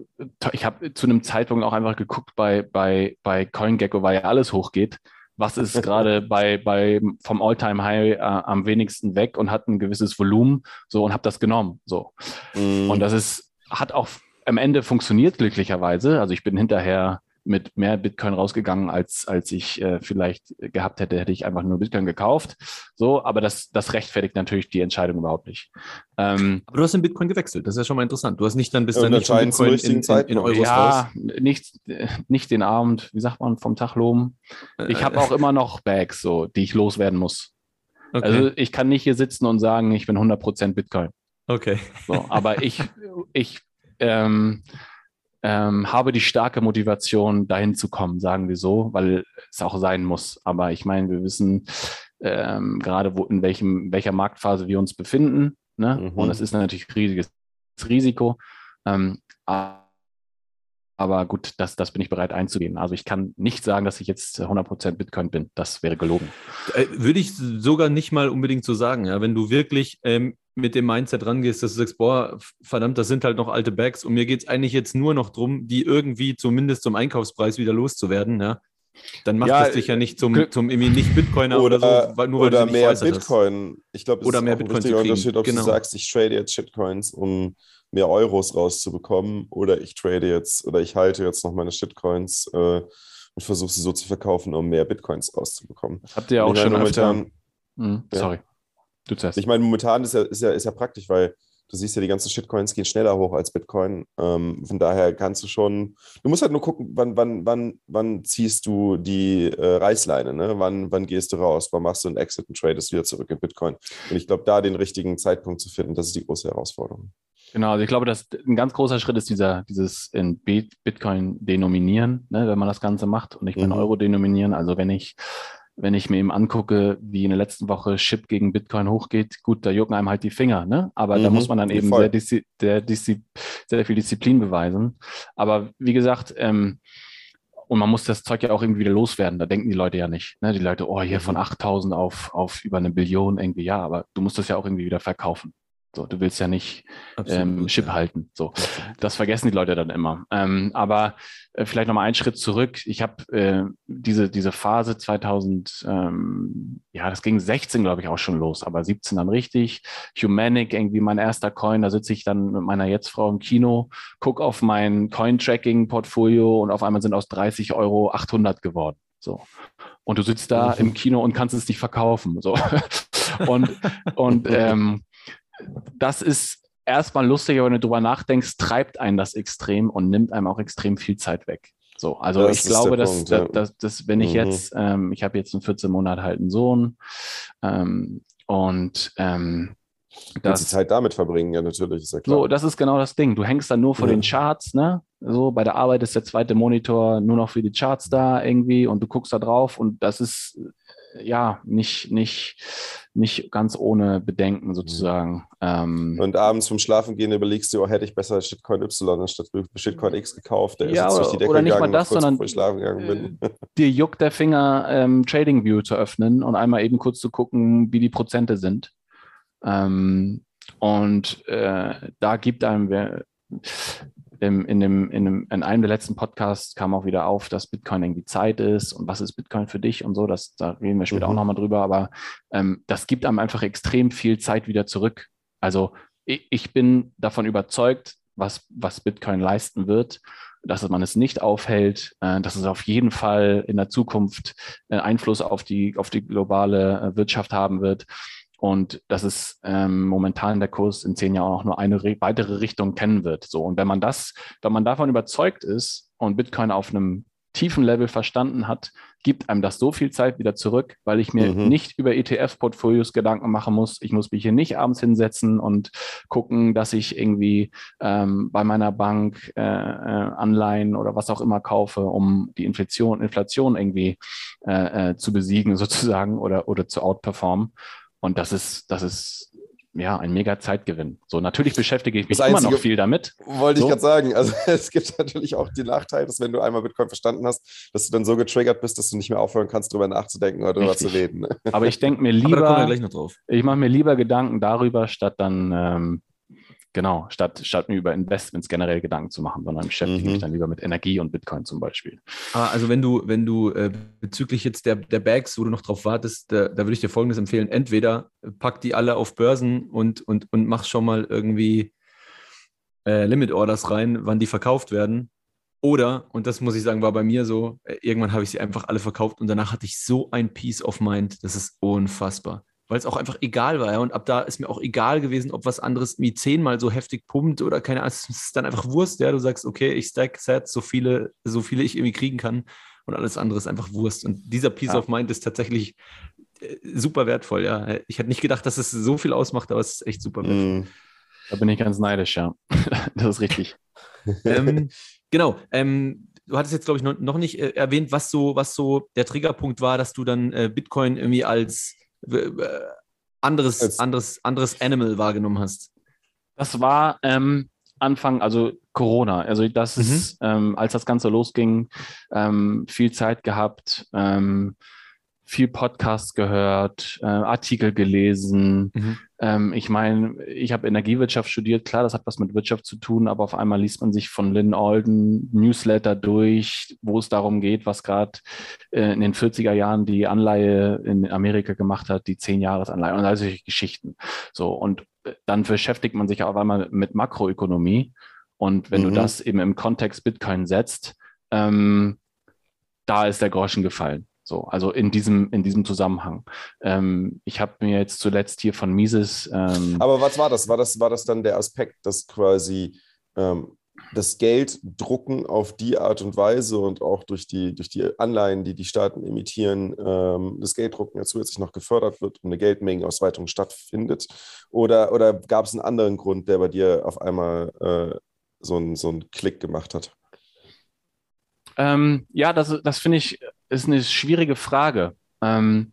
ich habe zu einem Zeitpunkt auch einfach geguckt, bei, bei, bei CoinGecko, weil ja alles hochgeht. Was ist gerade bei, bei vom All-Time-High äh, am wenigsten weg und hat ein gewisses Volumen so und habe das genommen. So. Mm. Und das ist, hat auch am Ende funktioniert, glücklicherweise. Also ich bin hinterher mit mehr Bitcoin rausgegangen, als, als ich äh, vielleicht gehabt hätte, hätte ich einfach nur Bitcoin gekauft. So, aber das, das rechtfertigt natürlich die Entscheidung überhaupt nicht. Ähm, aber du hast in Bitcoin gewechselt, das ist ja schon mal interessant. Du hast nicht dann bis dann nicht Bitcoin in, in, in, Euros Ja, nicht, nicht den Abend, wie sagt man, vom Tag loben. Ich habe auch immer noch Bags, so, die ich loswerden muss. Okay. Also ich kann nicht hier sitzen und sagen, ich bin 100% Bitcoin. Okay. So, aber ich, ich ähm, ähm, habe die starke Motivation, dahin zu kommen, sagen wir so, weil es auch sein muss. Aber ich meine, wir wissen ähm, gerade, wo, in welchem, welcher Marktphase wir uns befinden. Ne? Mhm. Und es ist natürlich ein riesiges Risiko. Ähm, aber gut, das, das bin ich bereit einzugehen. Also ich kann nicht sagen, dass ich jetzt 100% Bitcoin bin. Das wäre gelogen. Äh, würde ich sogar nicht mal unbedingt so sagen. Ja? Wenn du wirklich ähm, mit dem Mindset rangehst, dass du sagst, boah, verdammt, das sind halt noch alte Bags und mir geht es eigentlich jetzt nur noch darum, die irgendwie zumindest zum Einkaufspreis wieder loszuwerden. Ja? Dann macht ja, es dich ja nicht zum, zum irgendwie nicht Bitcoiner oder, oder so, weil, nur weil oder mehr Bitcoin. Hast. Ich glaube, es oder ist mehr Bitcoin ein wichtiger Unterschied, ob genau. du sagst, ich trade jetzt Shitcoins, um mehr Euros rauszubekommen oder ich trade jetzt oder ich halte jetzt noch meine Shitcoins äh, und versuche sie so zu verkaufen, um mehr Bitcoins rauszubekommen. Das habt ihr ja auch schon momentan. Hm, sorry. Ja. Du zuerst. Ich meine, momentan ist ja, ist, ja, ist ja praktisch, weil du siehst ja, die ganzen Shitcoins gehen schneller hoch als Bitcoin. Ähm, von daher kannst du schon, du musst halt nur gucken, wann, wann, wann, wann ziehst du die äh, Reißleine, ne? wann, wann gehst du raus, wann machst du einen Exit und tradest wieder zurück in Bitcoin. Und ich glaube, da den richtigen Zeitpunkt zu finden, das ist die große Herausforderung. Genau, also ich glaube, dass ein ganz großer Schritt ist dieser, dieses in Bitcoin denominieren, ne, wenn man das Ganze macht und nicht mehr in mhm. Euro denominieren. Also wenn ich, wenn ich mir eben angucke, wie in der letzten Woche Chip gegen Bitcoin hochgeht, gut, da jucken einem halt die Finger, ne? Aber mhm, da muss man dann eben sehr, diszi sehr, diszi sehr, viel Disziplin beweisen. Aber wie gesagt, ähm, und man muss das Zeug ja auch irgendwie wieder loswerden. Da denken die Leute ja nicht. Ne? Die Leute, oh, hier von 8000 mhm. auf, auf über eine Billion irgendwie. Ja, aber du musst das ja auch irgendwie wieder verkaufen. So, du willst ja nicht Absolut, ähm, Chip ja. halten. So, das vergessen die Leute dann immer. Ähm, aber äh, vielleicht noch mal einen Schritt zurück. Ich habe äh, diese diese Phase 2000, ähm, ja, das ging 16 glaube ich auch schon los, aber 17 dann richtig. Humanic irgendwie mein erster Coin. Da sitze ich dann mit meiner Jetztfrau im Kino, guck auf mein Coin-Tracking-Portfolio und auf einmal sind aus 30 Euro 800 geworden. So. Und du sitzt da im Kino und kannst es nicht verkaufen. So. und und ähm, das ist erstmal lustig, aber wenn du drüber nachdenkst, treibt einen das extrem und nimmt einem auch extrem viel Zeit weg. So, also das ich glaube, dass, Punkt, ja. dass, dass, wenn ich mhm. jetzt, ähm, ich habe jetzt einen 14 Monate alten Sohn ähm, und ähm, das, die Zeit damit verbringen, ja, natürlich, ist ja klar. So, das ist genau das Ding. Du hängst dann nur vor ja. den Charts, ne? So, bei der Arbeit ist der zweite Monitor nur noch für die Charts da irgendwie und du guckst da drauf und das ist ja, nicht, nicht, nicht ganz ohne Bedenken mhm. sozusagen. Ähm, und abends vom Schlafen gehen überlegst du, oh, hätte ich besser Shitcoin Y anstatt Shitcoin X gekauft. Der ja, ist durch die Decke oder nicht gegangen, mal das, sondern ich schlafen gegangen bin. Äh, dir juckt der Finger, ähm, Trading View zu öffnen und einmal eben kurz zu gucken, wie die Prozente sind. Ähm, und äh, da gibt einem, im, in, dem, in, dem, in einem der letzten Podcasts kam auch wieder auf, dass Bitcoin irgendwie Zeit ist und was ist Bitcoin für dich und so. Das, da reden wir später mhm. auch nochmal drüber, aber ähm, das gibt einem einfach extrem viel Zeit wieder zurück. Also ich, ich bin davon überzeugt, was, was Bitcoin leisten wird, dass man es nicht aufhält, äh, dass es auf jeden Fall in der Zukunft äh, Einfluss auf die, auf die globale äh, Wirtschaft haben wird und dass es ähm, momentan der Kurs in zehn Jahren auch nur eine weitere Richtung kennen wird. So und wenn man das, wenn man davon überzeugt ist und Bitcoin auf einem tiefen Level verstanden hat, gibt einem das so viel Zeit wieder zurück, weil ich mir mhm. nicht über ETF-Portfolios Gedanken machen muss. Ich muss mich hier nicht abends hinsetzen und gucken, dass ich irgendwie ähm, bei meiner Bank äh, äh, Anleihen oder was auch immer kaufe, um die Inflation, Inflation irgendwie äh, äh, zu besiegen sozusagen oder, oder zu outperformen. Und das ist, das ist ja ein mega Zeitgewinn. So, natürlich beschäftige ich mich das immer Einzige, noch viel damit. Wollte so. ich gerade sagen. Also es gibt natürlich auch den Nachteil, dass wenn du einmal Bitcoin verstanden hast, dass du dann so getriggert bist, dass du nicht mehr aufhören kannst, darüber nachzudenken oder darüber zu reden. Aber ich denke mir lieber, ich mache mir lieber Gedanken darüber, statt dann ähm, Genau, statt, statt mir über Investments generell Gedanken zu machen, sondern beschäftige mhm. mich dann lieber mit Energie und Bitcoin zum Beispiel. Ah, also wenn du, wenn du äh, bezüglich jetzt der, der Bags, wo du noch drauf wartest, da, da würde ich dir folgendes empfehlen. Entweder pack die alle auf Börsen und, und, und mach schon mal irgendwie äh, Limit Orders rein, wann die verkauft werden. Oder, und das muss ich sagen, war bei mir so, äh, irgendwann habe ich sie einfach alle verkauft und danach hatte ich so ein Peace of Mind, das ist unfassbar. Weil es auch einfach egal war. Ja? Und ab da ist mir auch egal gewesen, ob was anderes wie zehnmal so heftig pumpt oder keine Ahnung. Es ist dann einfach Wurst, ja. Du sagst, okay, ich stack Sets, so viele, so viele ich irgendwie kriegen kann und alles andere ist einfach Wurst. Und dieser Peace ja. of Mind ist tatsächlich äh, super wertvoll, ja. Ich hätte nicht gedacht, dass es so viel ausmacht, aber es ist echt super wertvoll. Mm. Da bin ich ganz neidisch, ja. das ist richtig. ähm, genau. Ähm, du hattest jetzt, glaube ich, noch, noch nicht äh, erwähnt, was so, was so der Triggerpunkt war, dass du dann äh, Bitcoin irgendwie als äh, anderes, als anderes, anderes Animal wahrgenommen hast. Das war ähm, Anfang, also Corona. Also das mhm. ist, ähm, als das Ganze losging, ähm, viel Zeit gehabt, ähm, viel Podcasts gehört, äh, Artikel gelesen. Mhm. Ähm, ich meine, ich habe Energiewirtschaft studiert, klar, das hat was mit Wirtschaft zu tun, aber auf einmal liest man sich von Lynn Alden Newsletter durch, wo es darum geht, was gerade äh, in den 40er Jahren die Anleihe in Amerika gemacht hat, die 10-Jahres-Anleihe und all solche Geschichten. So, und äh, dann beschäftigt man sich auf einmal mit Makroökonomie. Und wenn mhm. du das eben im Kontext Bitcoin setzt, ähm, da ist der Groschen gefallen. So, also in diesem, in diesem Zusammenhang. Ähm, ich habe mir jetzt zuletzt hier von Mises. Ähm, Aber was war das? War das, war das dann der Aspekt, dass quasi ähm, das Geld drucken auf die Art und Weise und auch durch die, durch die Anleihen, die die Staaten emittieren, ähm, das Gelddrucken ja zusätzlich noch gefördert wird und eine Geldmengenausweitung stattfindet? Oder, oder gab es einen anderen Grund, der bei dir auf einmal äh, so, einen, so einen Klick gemacht hat? Ähm, ja, das, das finde ich ist eine schwierige Frage. Ähm,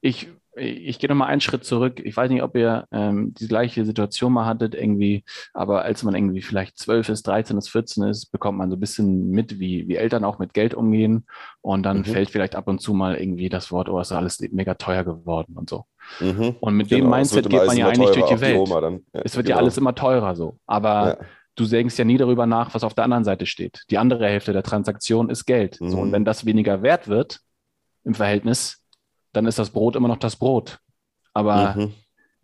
ich ich gehe nochmal einen Schritt zurück. Ich weiß nicht, ob ihr ähm, die gleiche Situation mal hattet, irgendwie, aber als man irgendwie vielleicht 12 ist, 13 ist, 14 ist, bekommt man so ein bisschen mit, wie, wie Eltern auch mit Geld umgehen. Und dann mhm. fällt vielleicht ab und zu mal irgendwie das Wort, oh, ist alles mega teuer geworden und so. Mhm. Und mit genau, dem Mindset geht man ja eigentlich durch die Welt. Die ja, es wird genau. ja alles immer teurer so. Aber ja du denkst ja nie darüber nach, was auf der anderen Seite steht. Die andere Hälfte der Transaktion ist Geld. Mhm. So, und mhm. wenn das weniger wert wird im Verhältnis, dann ist das Brot immer noch das Brot. Aber mhm.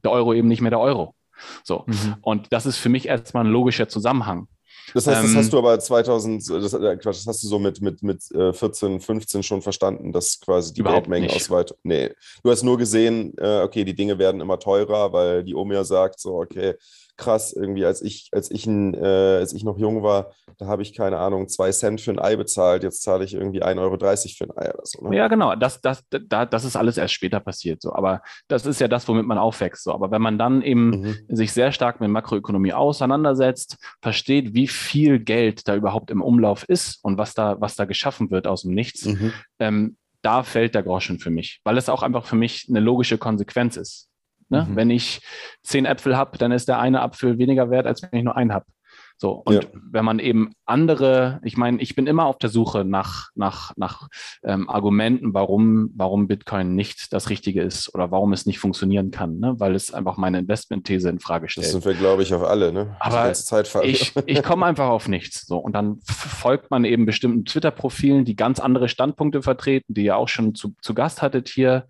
der Euro eben nicht mehr der Euro. So. Mhm. Und das ist für mich erstmal ein logischer Zusammenhang. Das heißt, das hast ähm, du aber 2000, das, äh, das, hast du so mit, mit, mit 14, äh, 15 schon verstanden, dass quasi die Geldmengenausweitung. Nee, du hast nur gesehen, äh, okay, die Dinge werden immer teurer, weil die Omia sagt so, okay, krass, irgendwie, als ich, als ich, ein, äh, als ich noch jung war, da habe ich, keine Ahnung, zwei Cent für ein Ei bezahlt, jetzt zahle ich irgendwie 1,30 Euro für ein Ei oder so. Ne? Ja, genau, das, das, da, das ist alles erst später passiert. So. Aber das ist ja das, womit man aufwächst. So. Aber wenn man dann eben mhm. sich sehr stark mit Makroökonomie auseinandersetzt, versteht, wie viel Geld da überhaupt im Umlauf ist und was da, was da geschaffen wird aus dem Nichts, mhm. ähm, da fällt der Groschen für mich, weil es auch einfach für mich eine logische Konsequenz ist. Ne? Mhm. Wenn ich zehn Äpfel habe, dann ist der eine Apfel weniger wert, als wenn ich nur einen habe. So, und ja. wenn man eben andere, ich meine, ich bin immer auf der Suche nach, nach, nach ähm, Argumenten, warum, warum Bitcoin nicht das Richtige ist oder warum es nicht funktionieren kann, ne? weil es einfach meine Investmentthese in Frage stellt. Das sind wir, glaube ich, auf alle, ne? Aber ich, ich komme einfach auf nichts. So, und dann folgt man eben bestimmten Twitter-Profilen, die ganz andere Standpunkte vertreten, die ihr auch schon zu, zu Gast hattet hier.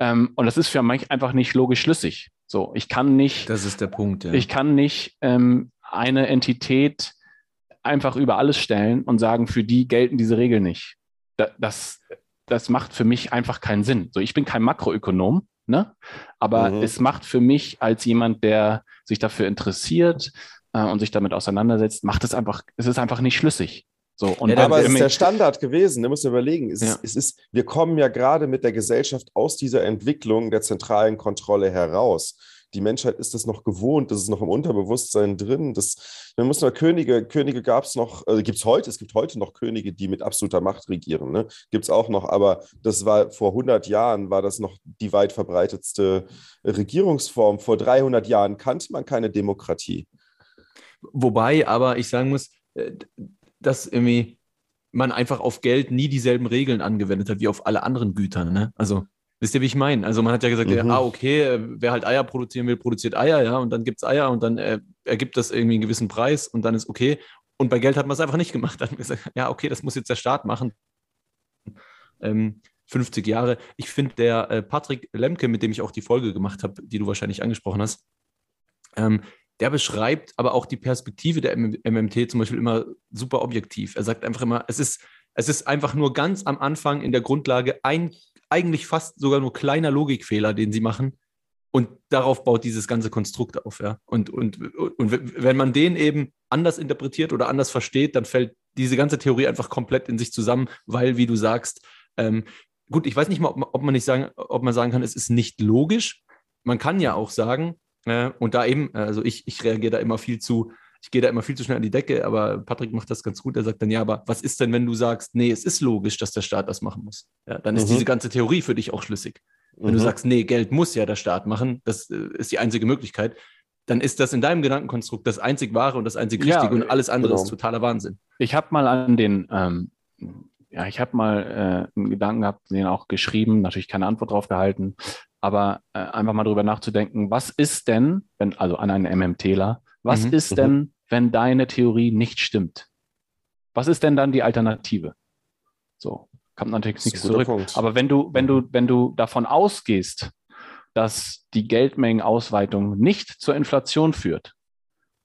Ähm, und das ist für mich einfach nicht logisch schlüssig. So, ich kann nicht. Das ist der Punkt, ja. Ich kann nicht ähm, eine Entität einfach über alles stellen und sagen, für die gelten diese Regeln nicht. das, das macht für mich einfach keinen Sinn. So, ich bin kein Makroökonom, ne? aber mhm. es macht für mich als jemand, der sich dafür interessiert äh, und sich damit auseinandersetzt, macht es einfach, es ist einfach nicht schlüssig. So, und ja, aber es ist der Standard gewesen, da muss man überlegen. Es, ja. ist, es ist, wir kommen ja gerade mit der Gesellschaft aus dieser Entwicklung der zentralen Kontrolle heraus. Die Menschheit ist das noch gewohnt, das ist noch im Unterbewusstsein drin. Das, man muss nur Könige, Könige gab es noch, also gibt es heute, es gibt heute noch Könige, die mit absoluter Macht regieren, ne? gibt es auch noch, aber das war vor 100 Jahren, war das noch die weit verbreitetste Regierungsform. Vor 300 Jahren kannte man keine Demokratie. Wobei aber ich sagen muss, äh, dass irgendwie man einfach auf Geld nie dieselben Regeln angewendet hat wie auf alle anderen Güter. Ne? Also, wisst ihr, wie ich meine? Also, man hat ja gesagt, mhm. ja, ah, okay, äh, wer halt Eier produzieren will, produziert Eier, ja, und dann gibt es Eier und dann äh, ergibt das irgendwie einen gewissen Preis und dann ist okay. Und bei Geld hat man es einfach nicht gemacht. Dann hat man gesagt, ja, okay, das muss jetzt der Staat machen. Ähm, 50 Jahre. Ich finde, der äh, Patrick Lemke, mit dem ich auch die Folge gemacht habe, die du wahrscheinlich angesprochen hast, ähm, der beschreibt aber auch die Perspektive der MMT zum Beispiel immer super objektiv. Er sagt einfach immer, es ist, es ist einfach nur ganz am Anfang in der Grundlage ein eigentlich fast sogar nur kleiner Logikfehler, den sie machen. Und darauf baut dieses ganze Konstrukt auf. Ja? Und, und, und wenn man den eben anders interpretiert oder anders versteht, dann fällt diese ganze Theorie einfach komplett in sich zusammen, weil, wie du sagst, ähm, gut, ich weiß nicht mal, ob man, ob man nicht sagen, ob man sagen kann, es ist nicht logisch. Man kann ja auch sagen, äh, und da eben, also ich, ich reagiere da immer viel zu, ich gehe da immer viel zu schnell an die Decke, aber Patrick macht das ganz gut. Er sagt dann, ja, aber was ist denn, wenn du sagst, nee, es ist logisch, dass der Staat das machen muss? Ja, dann ist mhm. diese ganze Theorie für dich auch schlüssig. Wenn mhm. du sagst, nee, Geld muss ja der Staat machen, das äh, ist die einzige Möglichkeit, dann ist das in deinem Gedankenkonstrukt das einzig wahre und das einzig richtige ja, und alles andere genau. ist totaler Wahnsinn. Ich habe mal an den, ähm, ja, ich habe mal äh, einen Gedanken gehabt, den auch geschrieben, natürlich keine Antwort drauf gehalten, aber äh, einfach mal drüber nachzudenken, was ist denn, wenn, also an einen MMTler, was mhm. ist mhm. denn, wenn deine Theorie nicht stimmt? Was ist denn dann die Alternative? So, kommt natürlich nichts zurück. Punkt. Aber wenn du, wenn du, mhm. wenn du davon ausgehst, dass die Geldmengenausweitung nicht zur Inflation führt,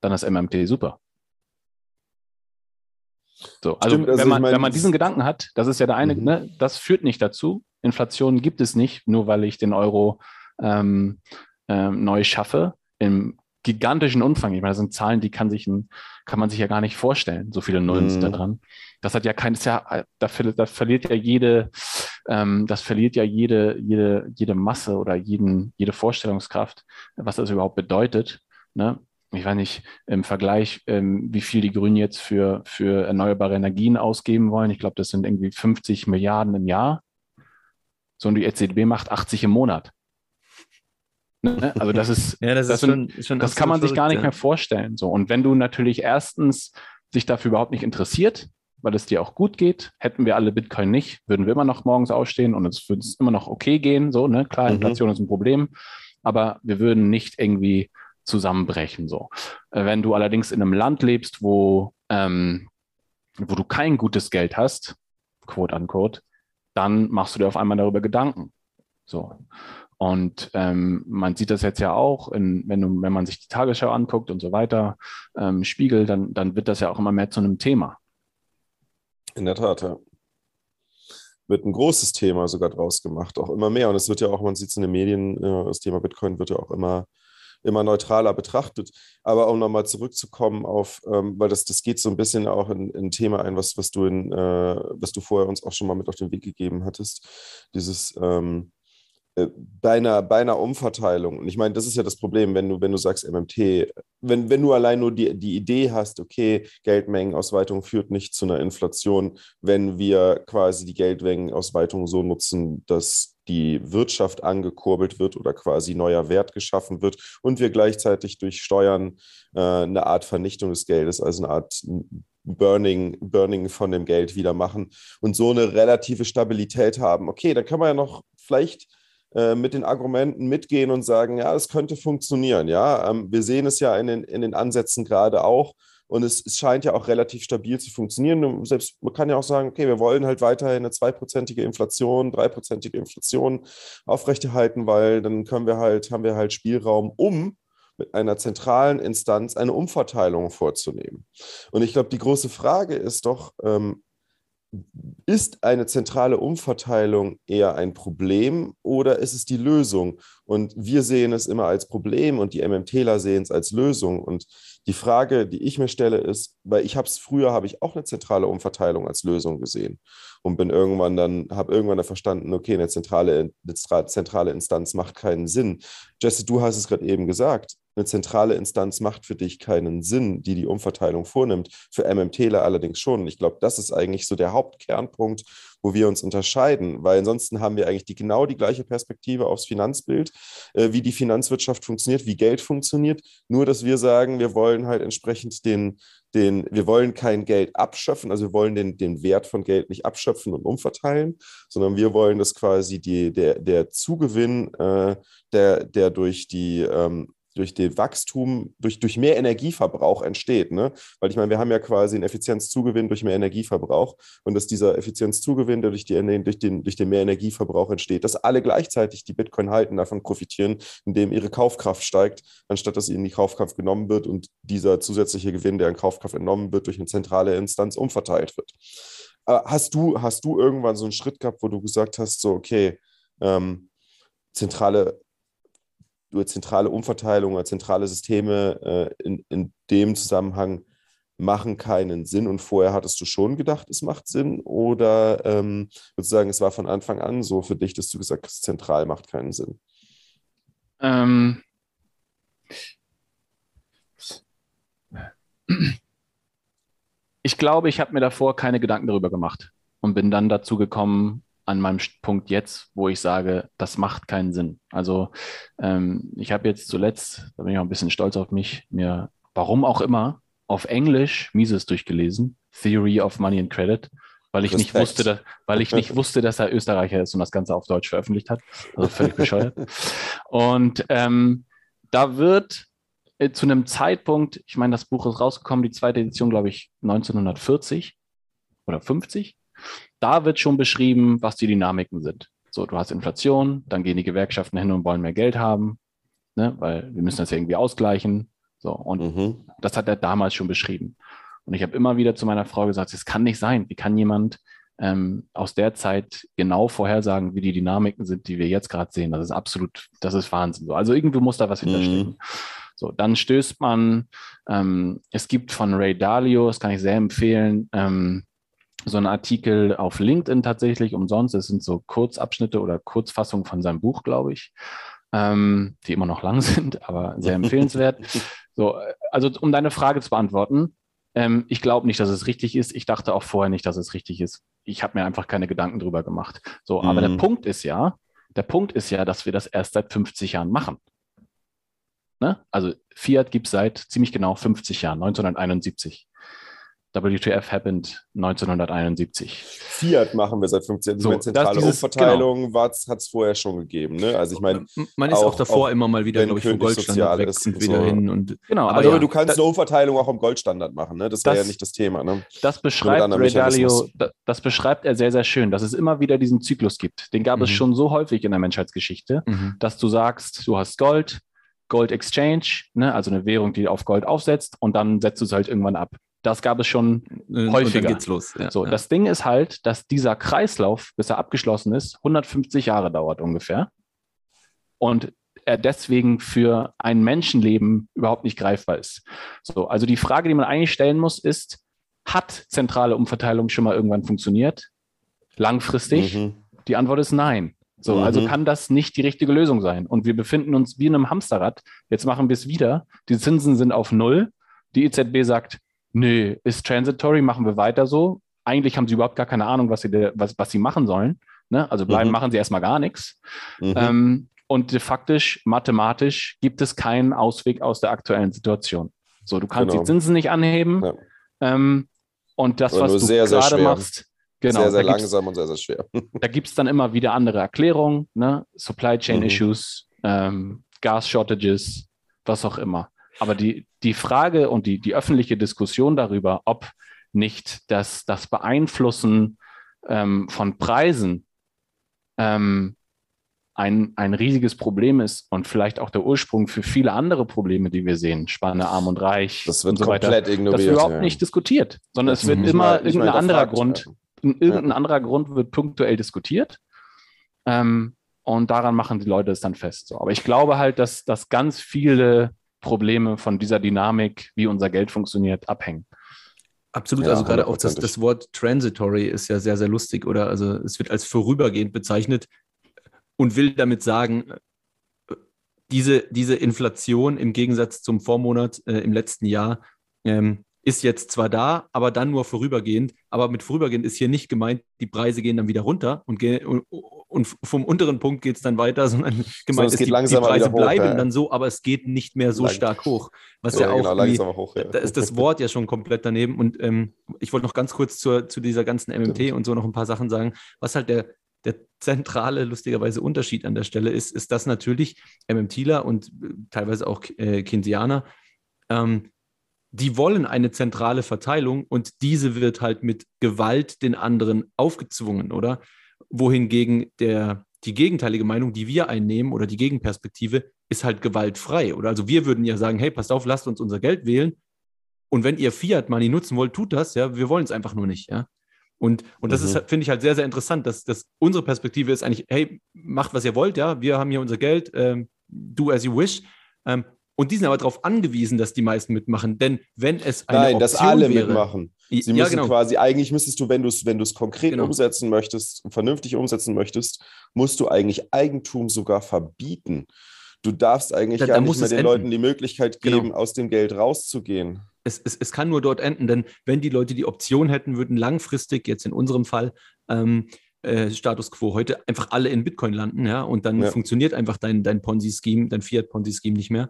dann ist MMT super. So, also, Stimmt, also wenn, man, meine, wenn man diesen Gedanken hat, das ist ja der eine, mhm. ne, das führt nicht dazu. Inflation gibt es nicht, nur weil ich den Euro ähm, ähm, neu schaffe. Im gigantischen Umfang. Ich meine, das sind Zahlen, die kann, sich ein, kann man sich ja gar nicht vorstellen. So viele Nullen sind da mhm. dran. Das hat ja keines, ja, da, da verliert ja jede, ähm, das verliert ja jede, jede, jede Masse oder jeden, jede Vorstellungskraft, was das überhaupt bedeutet. Ne? Ich weiß nicht, im Vergleich, ähm, wie viel die Grünen jetzt für, für erneuerbare Energien ausgeben wollen. Ich glaube, das sind irgendwie 50 Milliarden im Jahr. So, und die EZB macht 80 im Monat. Ne? Also das ist, ja, das, das, ist schon, schon das kann man sich gar nicht mehr vorstellen. So. Und wenn du natürlich erstens sich dafür überhaupt nicht interessiert, weil es dir auch gut geht, hätten wir alle Bitcoin nicht, würden wir immer noch morgens aufstehen und es würde immer noch okay gehen. So, ne? Klar, mhm. Inflation mhm. ist ein Problem, aber wir würden nicht irgendwie zusammenbrechen. So. Äh, wenn du allerdings in einem Land lebst, wo, ähm, wo du kein gutes Geld hast, quote unquote, dann machst du dir auf einmal darüber Gedanken. So. Und ähm, man sieht das jetzt ja auch, in, wenn, du, wenn man sich die Tagesschau anguckt und so weiter, ähm, Spiegel, dann, dann wird das ja auch immer mehr zu einem Thema. In der Tat, ja. Wird ein großes Thema sogar draus gemacht, auch immer mehr. Und es wird ja auch, man sieht es in den Medien, das Thema Bitcoin wird ja auch immer, immer neutraler betrachtet. Aber um nochmal zurückzukommen auf, ähm, weil das, das geht so ein bisschen auch in ein Thema ein, was, was, du in, äh, was du vorher uns auch schon mal mit auf den Weg gegeben hattest. Dieses, ähm, äh, bei einer, bei einer Umverteilung, und ich meine, das ist ja das Problem, wenn du, wenn du sagst MMT, wenn, wenn du allein nur die, die Idee hast, okay, Geldmengenausweitung führt nicht zu einer Inflation, wenn wir quasi die Geldmengenausweitung so nutzen, dass die Wirtschaft angekurbelt wird oder quasi neuer Wert geschaffen wird und wir gleichzeitig durch Steuern äh, eine Art Vernichtung des Geldes, also eine Art Burning, Burning von dem Geld wieder machen und so eine relative Stabilität haben. Okay, dann kann man ja noch vielleicht äh, mit den Argumenten mitgehen und sagen, ja, es könnte funktionieren. Ja, ähm, wir sehen es ja in den, in den Ansätzen gerade auch. Und es, es, scheint ja auch relativ stabil zu funktionieren. Selbst man kann ja auch sagen, okay, wir wollen halt weiterhin eine zweiprozentige Inflation, dreiprozentige Inflation aufrechterhalten, weil dann können wir halt, haben wir halt Spielraum, um mit einer zentralen Instanz eine Umverteilung vorzunehmen. Und ich glaube, die große Frage ist doch, ähm, ist eine zentrale Umverteilung eher ein Problem oder ist es die Lösung? Und wir sehen es immer als Problem und die MMTler sehen es als Lösung. Und die Frage, die ich mir stelle, ist, weil ich habe es früher, habe ich auch eine zentrale Umverteilung als Lösung gesehen und bin irgendwann dann, habe irgendwann dann verstanden, okay, eine zentrale, eine zentrale Instanz macht keinen Sinn. Jesse, du hast es gerade eben gesagt, eine zentrale Instanz macht für dich keinen Sinn, die die Umverteilung vornimmt. Für MMTler allerdings schon. Ich glaube, das ist eigentlich so der Hauptkernpunkt, wo wir uns unterscheiden, weil ansonsten haben wir eigentlich die, genau die gleiche Perspektive aufs Finanzbild, äh, wie die Finanzwirtschaft funktioniert, wie Geld funktioniert. Nur, dass wir sagen, wir wollen halt entsprechend den, den, wir wollen kein Geld abschöpfen, also wir wollen den, den Wert von Geld nicht abschöpfen und umverteilen, sondern wir wollen, dass quasi die, der, der Zugewinn, äh, der, der durch die ähm, durch den Wachstum, durch, durch mehr Energieverbrauch entsteht. Ne? Weil ich meine, wir haben ja quasi einen Effizienzzugewinn durch mehr Energieverbrauch und dass dieser Effizienzzugewinn, der durch, die, durch, den, durch den mehr Energieverbrauch entsteht, dass alle gleichzeitig die Bitcoin halten, davon profitieren, indem ihre Kaufkraft steigt, anstatt dass ihnen die Kaufkraft genommen wird und dieser zusätzliche Gewinn, der an Kaufkraft entnommen wird, durch eine zentrale Instanz umverteilt wird. Äh, hast du, hast du irgendwann so einen Schritt gehabt, wo du gesagt hast, so, okay, ähm, zentrale über zentrale Umverteilung oder zentrale Systeme äh, in, in dem Zusammenhang machen keinen Sinn und vorher hattest du schon gedacht, es macht Sinn oder ähm, würdest es war von Anfang an so für dich, dass du gesagt hast, zentral macht keinen Sinn? Ähm, ich glaube, ich habe mir davor keine Gedanken darüber gemacht und bin dann dazu gekommen, an meinem Punkt jetzt, wo ich sage, das macht keinen Sinn. Also ähm, ich habe jetzt zuletzt, da bin ich auch ein bisschen stolz auf mich, mir, warum auch immer, auf Englisch Mises durchgelesen, Theory of Money and Credit, weil ich nicht wusste, dass, weil ich nicht wusste, dass er Österreicher ist und das Ganze auf Deutsch veröffentlicht hat. Also völlig bescheuert. Und ähm, da wird äh, zu einem Zeitpunkt, ich meine, das Buch ist rausgekommen, die zweite Edition, glaube ich, 1940 oder 50 da wird schon beschrieben, was die Dynamiken sind. So, du hast Inflation, dann gehen die Gewerkschaften hin und wollen mehr Geld haben, ne, weil wir müssen das ja irgendwie ausgleichen. So, und mhm. das hat er damals schon beschrieben. Und ich habe immer wieder zu meiner Frau gesagt, es kann nicht sein. Wie kann jemand ähm, aus der Zeit genau vorhersagen, wie die Dynamiken sind, die wir jetzt gerade sehen? Das ist absolut, das ist Wahnsinn. So, also irgendwie muss da was hinterstecken. Mhm. So, dann stößt man, ähm, es gibt von Ray Dalio, das kann ich sehr empfehlen, ähm, so ein Artikel auf LinkedIn tatsächlich umsonst. Es sind so Kurzabschnitte oder Kurzfassungen von seinem Buch, glaube ich, ähm, die immer noch lang sind, aber sehr empfehlenswert. so, also um deine Frage zu beantworten, ähm, ich glaube nicht, dass es richtig ist. Ich dachte auch vorher nicht, dass es richtig ist. Ich habe mir einfach keine Gedanken drüber gemacht. So, aber der mhm. Punkt ist ja, der Punkt ist ja, dass wir das erst seit 50 Jahren machen. Ne? Also Fiat gibt es seit ziemlich genau 50 Jahren, 1971. WTF happened 1971. Fiat machen wir seit 15 Jahren. So, zentrale dieses, Umverteilung genau. hat es vorher schon gegeben. Ne? Also ich meine, man ist auch, auch davor auch, immer mal wieder, glaube ich, vom Goldstandard weg und wieder so. hin. Und, genau, aber, aber ja, du kannst da, eine Umverteilung auch am Goldstandard machen. Ne? Das wäre ja nicht das Thema. Ne? Das beschreibt Ray Dalio, das beschreibt er sehr, sehr schön, dass es immer wieder diesen Zyklus gibt. Den gab mhm. es schon so häufig in der Menschheitsgeschichte, mhm. dass du sagst, du hast Gold, Gold Exchange, ne, also eine Währung, die auf Gold aufsetzt, und dann setzt du es halt irgendwann ab. Das gab es schon häufiger. Und dann geht's los. Ja, so, ja. das Ding ist halt, dass dieser Kreislauf, bis er abgeschlossen ist, 150 Jahre dauert ungefähr. Und er deswegen für ein Menschenleben überhaupt nicht greifbar ist. So, also die Frage, die man eigentlich stellen muss, ist, hat zentrale Umverteilung schon mal irgendwann funktioniert? Langfristig? Mhm. Die Antwort ist nein. So, also mhm. also kann das nicht die richtige Lösung sein. Und wir befinden uns wie in einem Hamsterrad. Jetzt machen wir es wieder. Die Zinsen sind auf Null. Die EZB sagt, nö, ist transitory, machen wir weiter so. Eigentlich haben sie überhaupt gar keine Ahnung, was sie, was, was sie machen sollen. Ne? Also bleiben, mhm. machen sie erstmal gar nichts. Mhm. Ähm, und de faktisch, mathematisch gibt es keinen Ausweg aus der aktuellen Situation. So, du kannst genau. die Zinsen nicht anheben. Ja. Ähm, und das, Oder was du sehr, gerade machst, genau, sehr, sehr langsam und sehr, sehr schwer. da gibt es dann immer wieder andere Erklärungen, ne? Supply Chain mhm. Issues, ähm, Gas Shortages, was auch immer. Aber die, die Frage und die, die öffentliche Diskussion darüber, ob nicht das, das Beeinflussen ähm, von Preisen ähm, ein, ein riesiges Problem ist und vielleicht auch der Ursprung für viele andere Probleme, die wir sehen, Spanne, Arm und Reich das wird so komplett weiter, ignoriert. Das wird überhaupt ja. nicht diskutiert, sondern das es wird immer mal, irgendein anderer Grund, irgendein ja. anderer Grund wird punktuell diskutiert. Ähm, und daran machen die Leute es dann fest. So. Aber ich glaube halt, dass, dass ganz viele Probleme von dieser Dynamik, wie unser Geld funktioniert, abhängen. Absolut, ja, also gerade auch das, das Wort transitory ist ja sehr, sehr lustig, oder? Also es wird als vorübergehend bezeichnet und will damit sagen, diese, diese Inflation im Gegensatz zum Vormonat äh, im letzten Jahr ähm, ist jetzt zwar da, aber dann nur vorübergehend. Aber mit vorübergehend ist hier nicht gemeint, die Preise gehen dann wieder runter und, und, und vom unteren Punkt geht es dann weiter, sondern gemeint so, ist, die, die, Preise hoch, bleiben ja. dann so, aber es geht nicht mehr so Lang. stark hoch. Was ja, ja auch, genau, hoch, ja. da ist das Wort ja schon komplett daneben. Und ähm, ich wollte noch ganz kurz zur, zu dieser ganzen MMT und so noch ein paar Sachen sagen. Was halt der, der zentrale, lustigerweise Unterschied an der Stelle ist, ist, dass natürlich MMTler und äh, teilweise auch äh, Keynesianer, ähm, die wollen eine zentrale Verteilung und diese wird halt mit Gewalt den anderen aufgezwungen, oder? Wohingegen der, die gegenteilige Meinung, die wir einnehmen oder die Gegenperspektive, ist halt gewaltfrei. Oder also wir würden ja sagen, hey, passt auf, lasst uns unser Geld wählen. Und wenn ihr Fiat Money nutzen wollt, tut das, ja, wir wollen es einfach nur nicht, ja. Und, und das mhm. ist, finde ich halt sehr, sehr interessant, dass, dass unsere Perspektive ist eigentlich, hey, macht, was ihr wollt, ja, wir haben hier unser Geld, ähm, do as you wish. Ähm, und die sind aber darauf angewiesen, dass die meisten mitmachen. Denn wenn es eine Nein, Option dass alle wäre, mitmachen. Sie ja, müssen genau. quasi, eigentlich müsstest du, wenn du es wenn konkret genau. umsetzen möchtest, vernünftig umsetzen möchtest, musst du eigentlich Eigentum sogar verbieten. Du darfst eigentlich da, gar da nicht mehr den enden. Leuten die Möglichkeit genau. geben, genau. aus dem Geld rauszugehen. Es, es, es kann nur dort enden, denn wenn die Leute die Option hätten, würden langfristig, jetzt in unserem Fall, ähm, äh, Status quo heute einfach alle in Bitcoin landen, ja, und dann ja. funktioniert einfach dein, dein Ponzi-Scheme, dein Fiat-Ponzi-Scheme nicht mehr.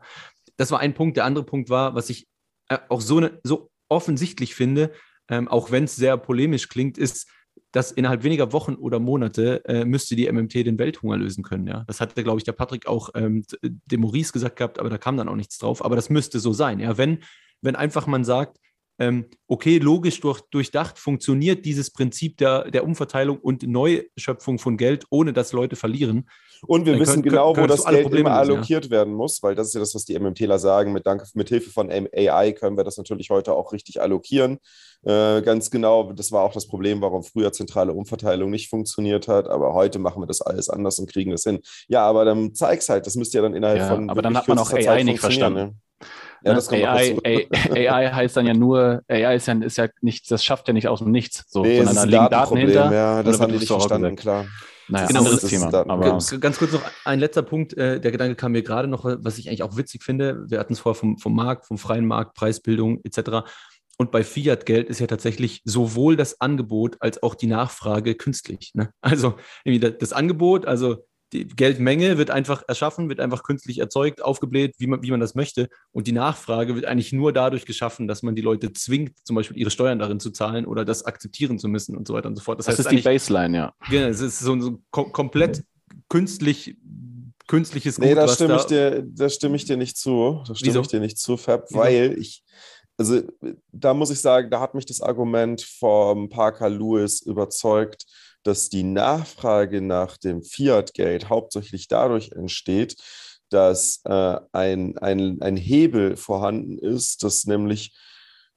Das war ein Punkt. Der andere Punkt war, was ich äh, auch so, ne, so offensichtlich finde, ähm, auch wenn es sehr polemisch klingt, ist, dass innerhalb weniger Wochen oder Monate äh, müsste die MMT den Welthunger lösen können. Ja? Das hatte, glaube ich, der Patrick auch ähm, dem Maurice gesagt gehabt, aber da kam dann auch nichts drauf. Aber das müsste so sein. Ja? Wenn, wenn einfach man sagt, okay, logisch durch, durchdacht funktioniert dieses Prinzip der, der Umverteilung und Neuschöpfung von Geld, ohne dass Leute verlieren. Und wir wissen können, genau, wo das Geld Probleme immer allokiert ja. werden muss, weil das ist ja das, was die MMTler sagen. Mit, Dank, mit Hilfe von AI können wir das natürlich heute auch richtig allokieren. Äh, ganz genau, das war auch das Problem, warum früher zentrale Umverteilung nicht funktioniert hat. Aber heute machen wir das alles anders und kriegen das hin. Ja, aber dann zeig's halt, das müsste ja dann innerhalb ja, von. Aber dann hat man auch AI nicht verstanden. Ne? Ja, ne? das AI, AI, heißt dann ja nur, AI ist ja, ist ja nichts, das schafft ja nicht aus dem Nichts, so, nee, sondern da liegen Daten hinter. Ja, das haben die nicht verstanden, klar. Naja, genau, anderes Thema. Aber ganz kurz noch ein letzter Punkt. Äh, der Gedanke kam mir gerade noch, was ich eigentlich auch witzig finde. Wir hatten es vorher vom, vom Markt, vom freien Markt, Preisbildung etc. Und bei Fiat-Geld ist ja tatsächlich sowohl das Angebot als auch die Nachfrage künstlich. Ne? Also das Angebot, also die Geldmenge wird einfach erschaffen, wird einfach künstlich erzeugt, aufgebläht, wie man, wie man das möchte. Und die Nachfrage wird eigentlich nur dadurch geschaffen, dass man die Leute zwingt, zum Beispiel ihre Steuern darin zu zahlen oder das akzeptieren zu müssen und so weiter und so fort. Das, das heißt, ist die Baseline, ja. Genau, es ist so, so kom komplett künstlich künstliches Gut. Nee, da stimme, da, ich dir, da stimme ich dir nicht zu. Da stimme Wieso? ich dir nicht zu, Fab, weil ich, also da muss ich sagen, da hat mich das Argument vom Parker Lewis überzeugt, dass die Nachfrage nach dem Fiat-Geld hauptsächlich dadurch entsteht, dass äh, ein, ein, ein Hebel vorhanden ist, dass nämlich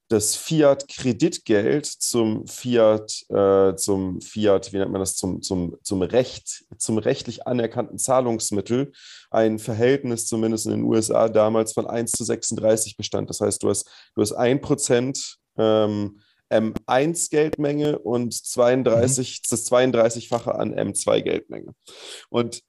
das Fiat-Kreditgeld zum Fiat, äh, zum Fiat, wie nennt man das, zum, zum, zum Recht, zum rechtlich anerkannten Zahlungsmittel ein Verhältnis, zumindest in den USA damals, von 1 zu 36 bestand. Das heißt, du hast, du hast 1 Prozent ähm, M1-Geldmenge und 32, mhm. das 32-fache an M2-Geldmenge. Und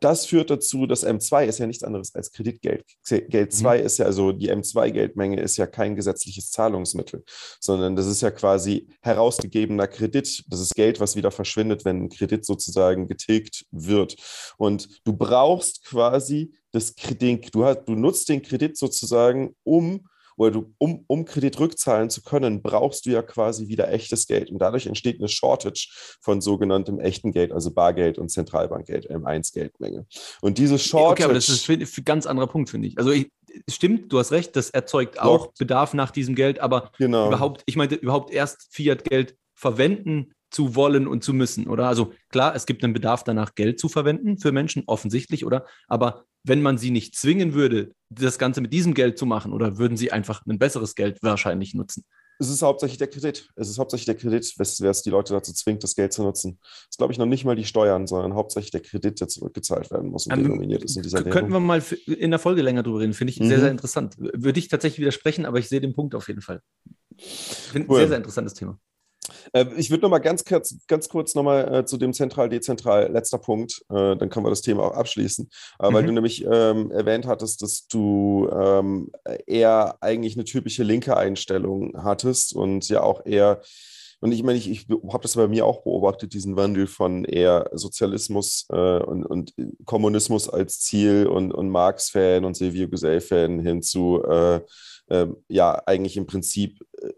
das führt dazu, dass M2 ist ja nichts anderes als Kreditgeld. Geld 2 mhm. ist ja, also die M2-Geldmenge ist ja kein gesetzliches Zahlungsmittel, sondern das ist ja quasi herausgegebener Kredit. Das ist Geld, was wieder verschwindet, wenn ein Kredit sozusagen getilgt wird. Und du brauchst quasi das Kredit, du, hast, du nutzt den Kredit sozusagen, um oder du, um, um Kredit rückzahlen zu können, brauchst du ja quasi wieder echtes Geld. Und dadurch entsteht eine Shortage von sogenanntem echten Geld, also Bargeld und Zentralbankgeld, M1-Geldmenge. Und diese Shortage. Okay, aber das ist ein ganz anderer Punkt, finde ich. Also ich, stimmt, du hast recht, das erzeugt auch Bedarf nach diesem Geld, aber genau. überhaupt, ich meinte, überhaupt erst Fiat-Geld verwenden zu wollen und zu müssen, oder? Also klar, es gibt einen Bedarf danach, Geld zu verwenden für Menschen, offensichtlich, oder? Aber wenn man sie nicht zwingen würde, das Ganze mit diesem Geld zu machen, oder würden sie einfach ein besseres Geld wahrscheinlich nutzen? Es ist hauptsächlich der Kredit. Es ist hauptsächlich der Kredit, wer es die Leute dazu zwingt, das Geld zu nutzen. Das ist, glaube ich, noch nicht mal die Steuern, sondern hauptsächlich der Kredit, der zurückgezahlt werden muss und ähm, denominiert ist in dieser Könnten wir mal in der Folge länger drüber reden, finde ich mhm. sehr, sehr interessant. Würde ich tatsächlich widersprechen, aber ich sehe den Punkt auf jeden Fall. Finde cool. sehr, sehr interessantes Thema. Äh, ich würde noch mal ganz kurz, ganz kurz noch mal äh, zu dem zentral-dezentral, letzter Punkt, äh, dann können wir das Thema auch abschließen, äh, mhm. weil du nämlich ähm, erwähnt hattest, dass du ähm, eher eigentlich eine typische linke Einstellung hattest und ja auch eher und ich meine, ich, ich habe das bei mir auch beobachtet, diesen Wandel von eher Sozialismus äh, und, und, Kommunismus als Ziel und, und Marx-Fan und Silvio Gesell-Fan hin zu äh, ähm, ja eigentlich im Prinzip äh,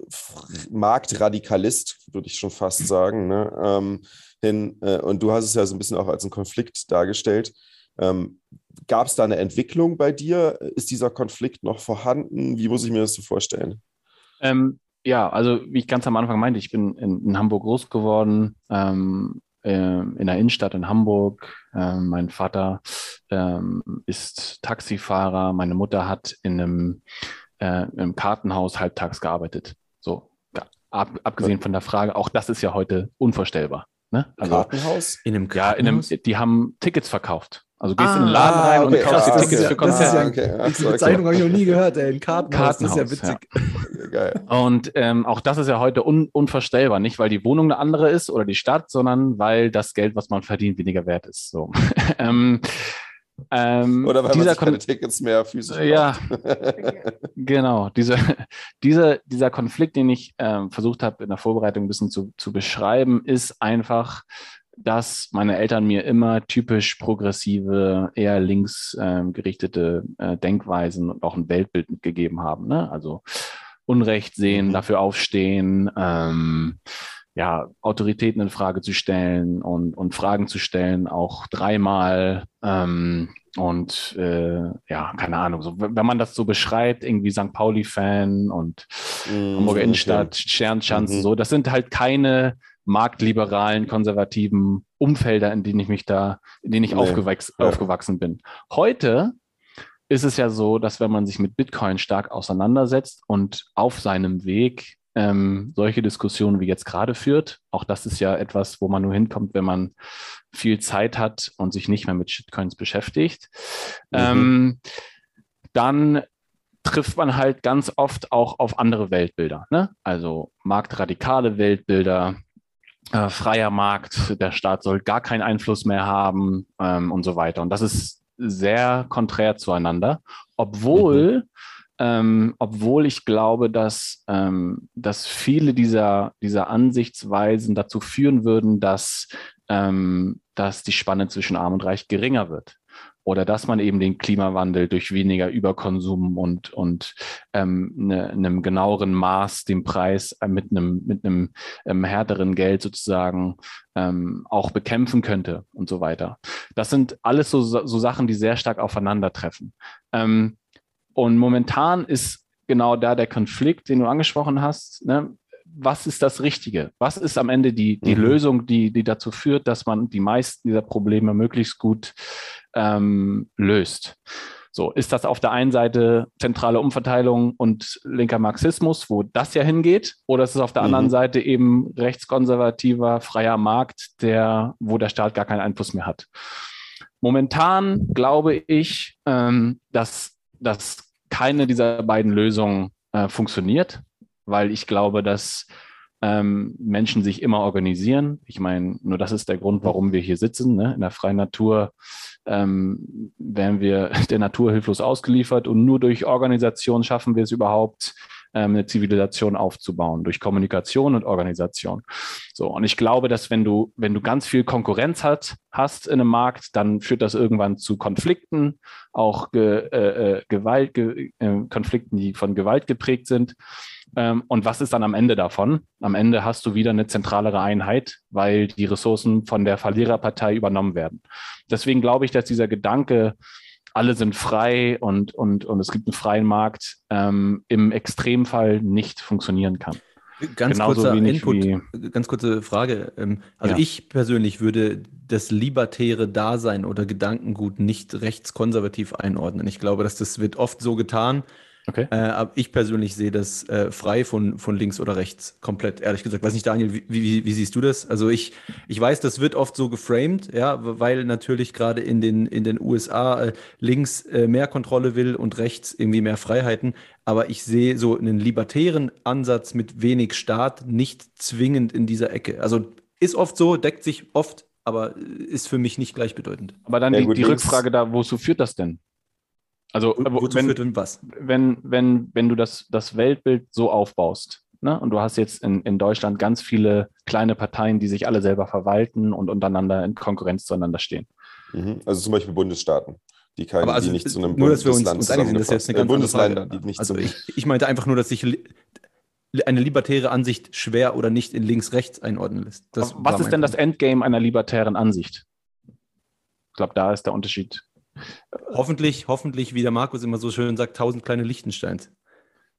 Marktradikalist, würde ich schon fast sagen. Ne? Ähm, hin. Äh, und du hast es ja so ein bisschen auch als einen Konflikt dargestellt. Ähm, Gab es da eine Entwicklung bei dir? Ist dieser Konflikt noch vorhanden? Wie muss ich mir das so vorstellen? Ähm, ja, also wie ich ganz am Anfang meinte, ich bin in, in Hamburg groß geworden, ähm, äh, in der Innenstadt in Hamburg. Ähm, mein Vater ähm, ist Taxifahrer, meine Mutter hat in einem äh, im Kartenhaus halbtags gearbeitet. So, ab, abgesehen von der Frage, auch das ist ja heute unvorstellbar. Ne? Also, Kartenhaus? In einem Kartenhaus? Ja, in einem, die haben Tickets verkauft. Also gehst ah, in den Laden rein okay, und kaufst die Tickets für Konzerte. Ja, okay. Die Bezeichnung habe ich noch nie gehört, ey. Ein Kartenhaus, Kartenhaus, das ist ja witzig. Ja. Geil. Und ähm, auch das ist ja heute un unvorstellbar. Nicht, weil die Wohnung eine andere ist oder die Stadt, sondern weil das Geld, was man verdient, weniger wert ist. So. ähm, ähm, Oder weil dieser man sich keine Tickets mehr physisch Ja, genau. Diese, dieser, dieser Konflikt, den ich ähm, versucht habe in der Vorbereitung ein bisschen zu, zu beschreiben, ist einfach, dass meine Eltern mir immer typisch progressive, eher links ähm, gerichtete äh, Denkweisen und auch ein Weltbild mitgegeben haben. Ne? Also Unrecht sehen, mhm. dafür aufstehen, ähm, ja, Autoritäten in Frage zu stellen und, und Fragen zu stellen, auch dreimal. Ähm, und äh, ja, keine Ahnung, so, wenn man das so beschreibt, irgendwie St. Pauli-Fan und mm, Hamburger Innenstadt, okay. Sternschanzen, mhm. so, das sind halt keine marktliberalen, konservativen Umfelder, in denen ich mich da, in denen ich nee. aufgewachs ja. aufgewachsen bin. Heute ist es ja so, dass wenn man sich mit Bitcoin stark auseinandersetzt und auf seinem Weg ähm, solche Diskussionen wie jetzt gerade führt. Auch das ist ja etwas, wo man nur hinkommt, wenn man viel Zeit hat und sich nicht mehr mit Shitcoins beschäftigt. Mhm. Ähm, dann trifft man halt ganz oft auch auf andere Weltbilder. Ne? Also marktradikale Weltbilder, äh, freier Markt, der Staat soll gar keinen Einfluss mehr haben ähm, und so weiter. Und das ist sehr konträr zueinander, obwohl mhm ähm, obwohl ich glaube, dass, ähm, dass viele dieser, dieser Ansichtsweisen dazu führen würden, dass, ähm, dass die Spanne zwischen Arm und Reich geringer wird. Oder dass man eben den Klimawandel durch weniger Überkonsum und, und ähm, ne, einem genaueren Maß den Preis äh, mit einem, mit einem ähm, härteren Geld sozusagen ähm, auch bekämpfen könnte und so weiter. Das sind alles so, so Sachen, die sehr stark aufeinandertreffen. Ähm, und momentan ist genau da der Konflikt, den du angesprochen hast. Ne? Was ist das Richtige? Was ist am Ende die, die mhm. Lösung, die, die dazu führt, dass man die meisten dieser Probleme möglichst gut ähm, löst? So, ist das auf der einen Seite zentrale Umverteilung und linker Marxismus, wo das ja hingeht, oder ist es auf der mhm. anderen Seite eben rechtskonservativer, freier Markt, der, wo der Staat gar keinen Einfluss mehr hat? Momentan glaube ich, ähm, dass, dass keine dieser beiden Lösungen äh, funktioniert, weil ich glaube, dass ähm, Menschen sich immer organisieren. Ich meine, nur das ist der Grund, warum wir hier sitzen. Ne? In der freien Natur ähm, werden wir der Natur hilflos ausgeliefert und nur durch Organisation schaffen wir es überhaupt, eine Zivilisation aufzubauen, durch Kommunikation und Organisation. So, und ich glaube, dass wenn du, wenn du ganz viel Konkurrenz hat, hast in einem Markt, dann führt das irgendwann zu Konflikten, auch ge, äh, äh Gewalt, ge, äh, Konflikten, die von Gewalt geprägt sind. Ähm, und was ist dann am Ende davon? Am Ende hast du wieder eine zentralere Einheit, weil die Ressourcen von der Verliererpartei übernommen werden. Deswegen glaube ich, dass dieser Gedanke, alle sind frei und, und, und es gibt einen freien Markt, ähm, im Extremfall nicht funktionieren kann. Ganz kurzer Input, wie, ganz kurze Frage. Ähm, also ja. ich persönlich würde das libertäre Dasein oder Gedankengut nicht rechtskonservativ einordnen. Ich glaube, dass das wird oft so getan, Okay. Äh, aber ich persönlich sehe das äh, frei von, von links oder rechts, komplett, ehrlich gesagt. Weiß nicht, Daniel, wie, wie, wie, siehst du das? Also ich, ich weiß, das wird oft so geframed, ja, weil natürlich gerade in den, in den USA äh, links äh, mehr Kontrolle will und rechts irgendwie mehr Freiheiten. Aber ich sehe so einen libertären Ansatz mit wenig Staat nicht zwingend in dieser Ecke. Also ist oft so, deckt sich oft, aber ist für mich nicht gleichbedeutend. Aber dann ja, die, gut, die Rückfrage da, wozu führt das denn? Also, Wo, wozu wenn, führt denn was? Wenn, wenn, wenn du das, das Weltbild so aufbaust, ne, und du hast jetzt in, in Deutschland ganz viele kleine Parteien, die sich alle selber verwalten und untereinander in Konkurrenz zueinander stehen. Mhm. Also zum Beispiel Bundesstaaten. Die, keine, also die nicht zu einem nur, dass wir uns, uns einig sind, das ist jetzt eine ganz Bundesländer, die nicht Also ich, ich meinte einfach nur, dass sich eine libertäre Ansicht schwer oder nicht in links-rechts einordnen lässt. Das was ist denn Punkt. das Endgame einer libertären Ansicht? Ich glaube, da ist der Unterschied. Hoffentlich, hoffentlich, wie der Markus immer so schön sagt, tausend kleine Lichtensteins.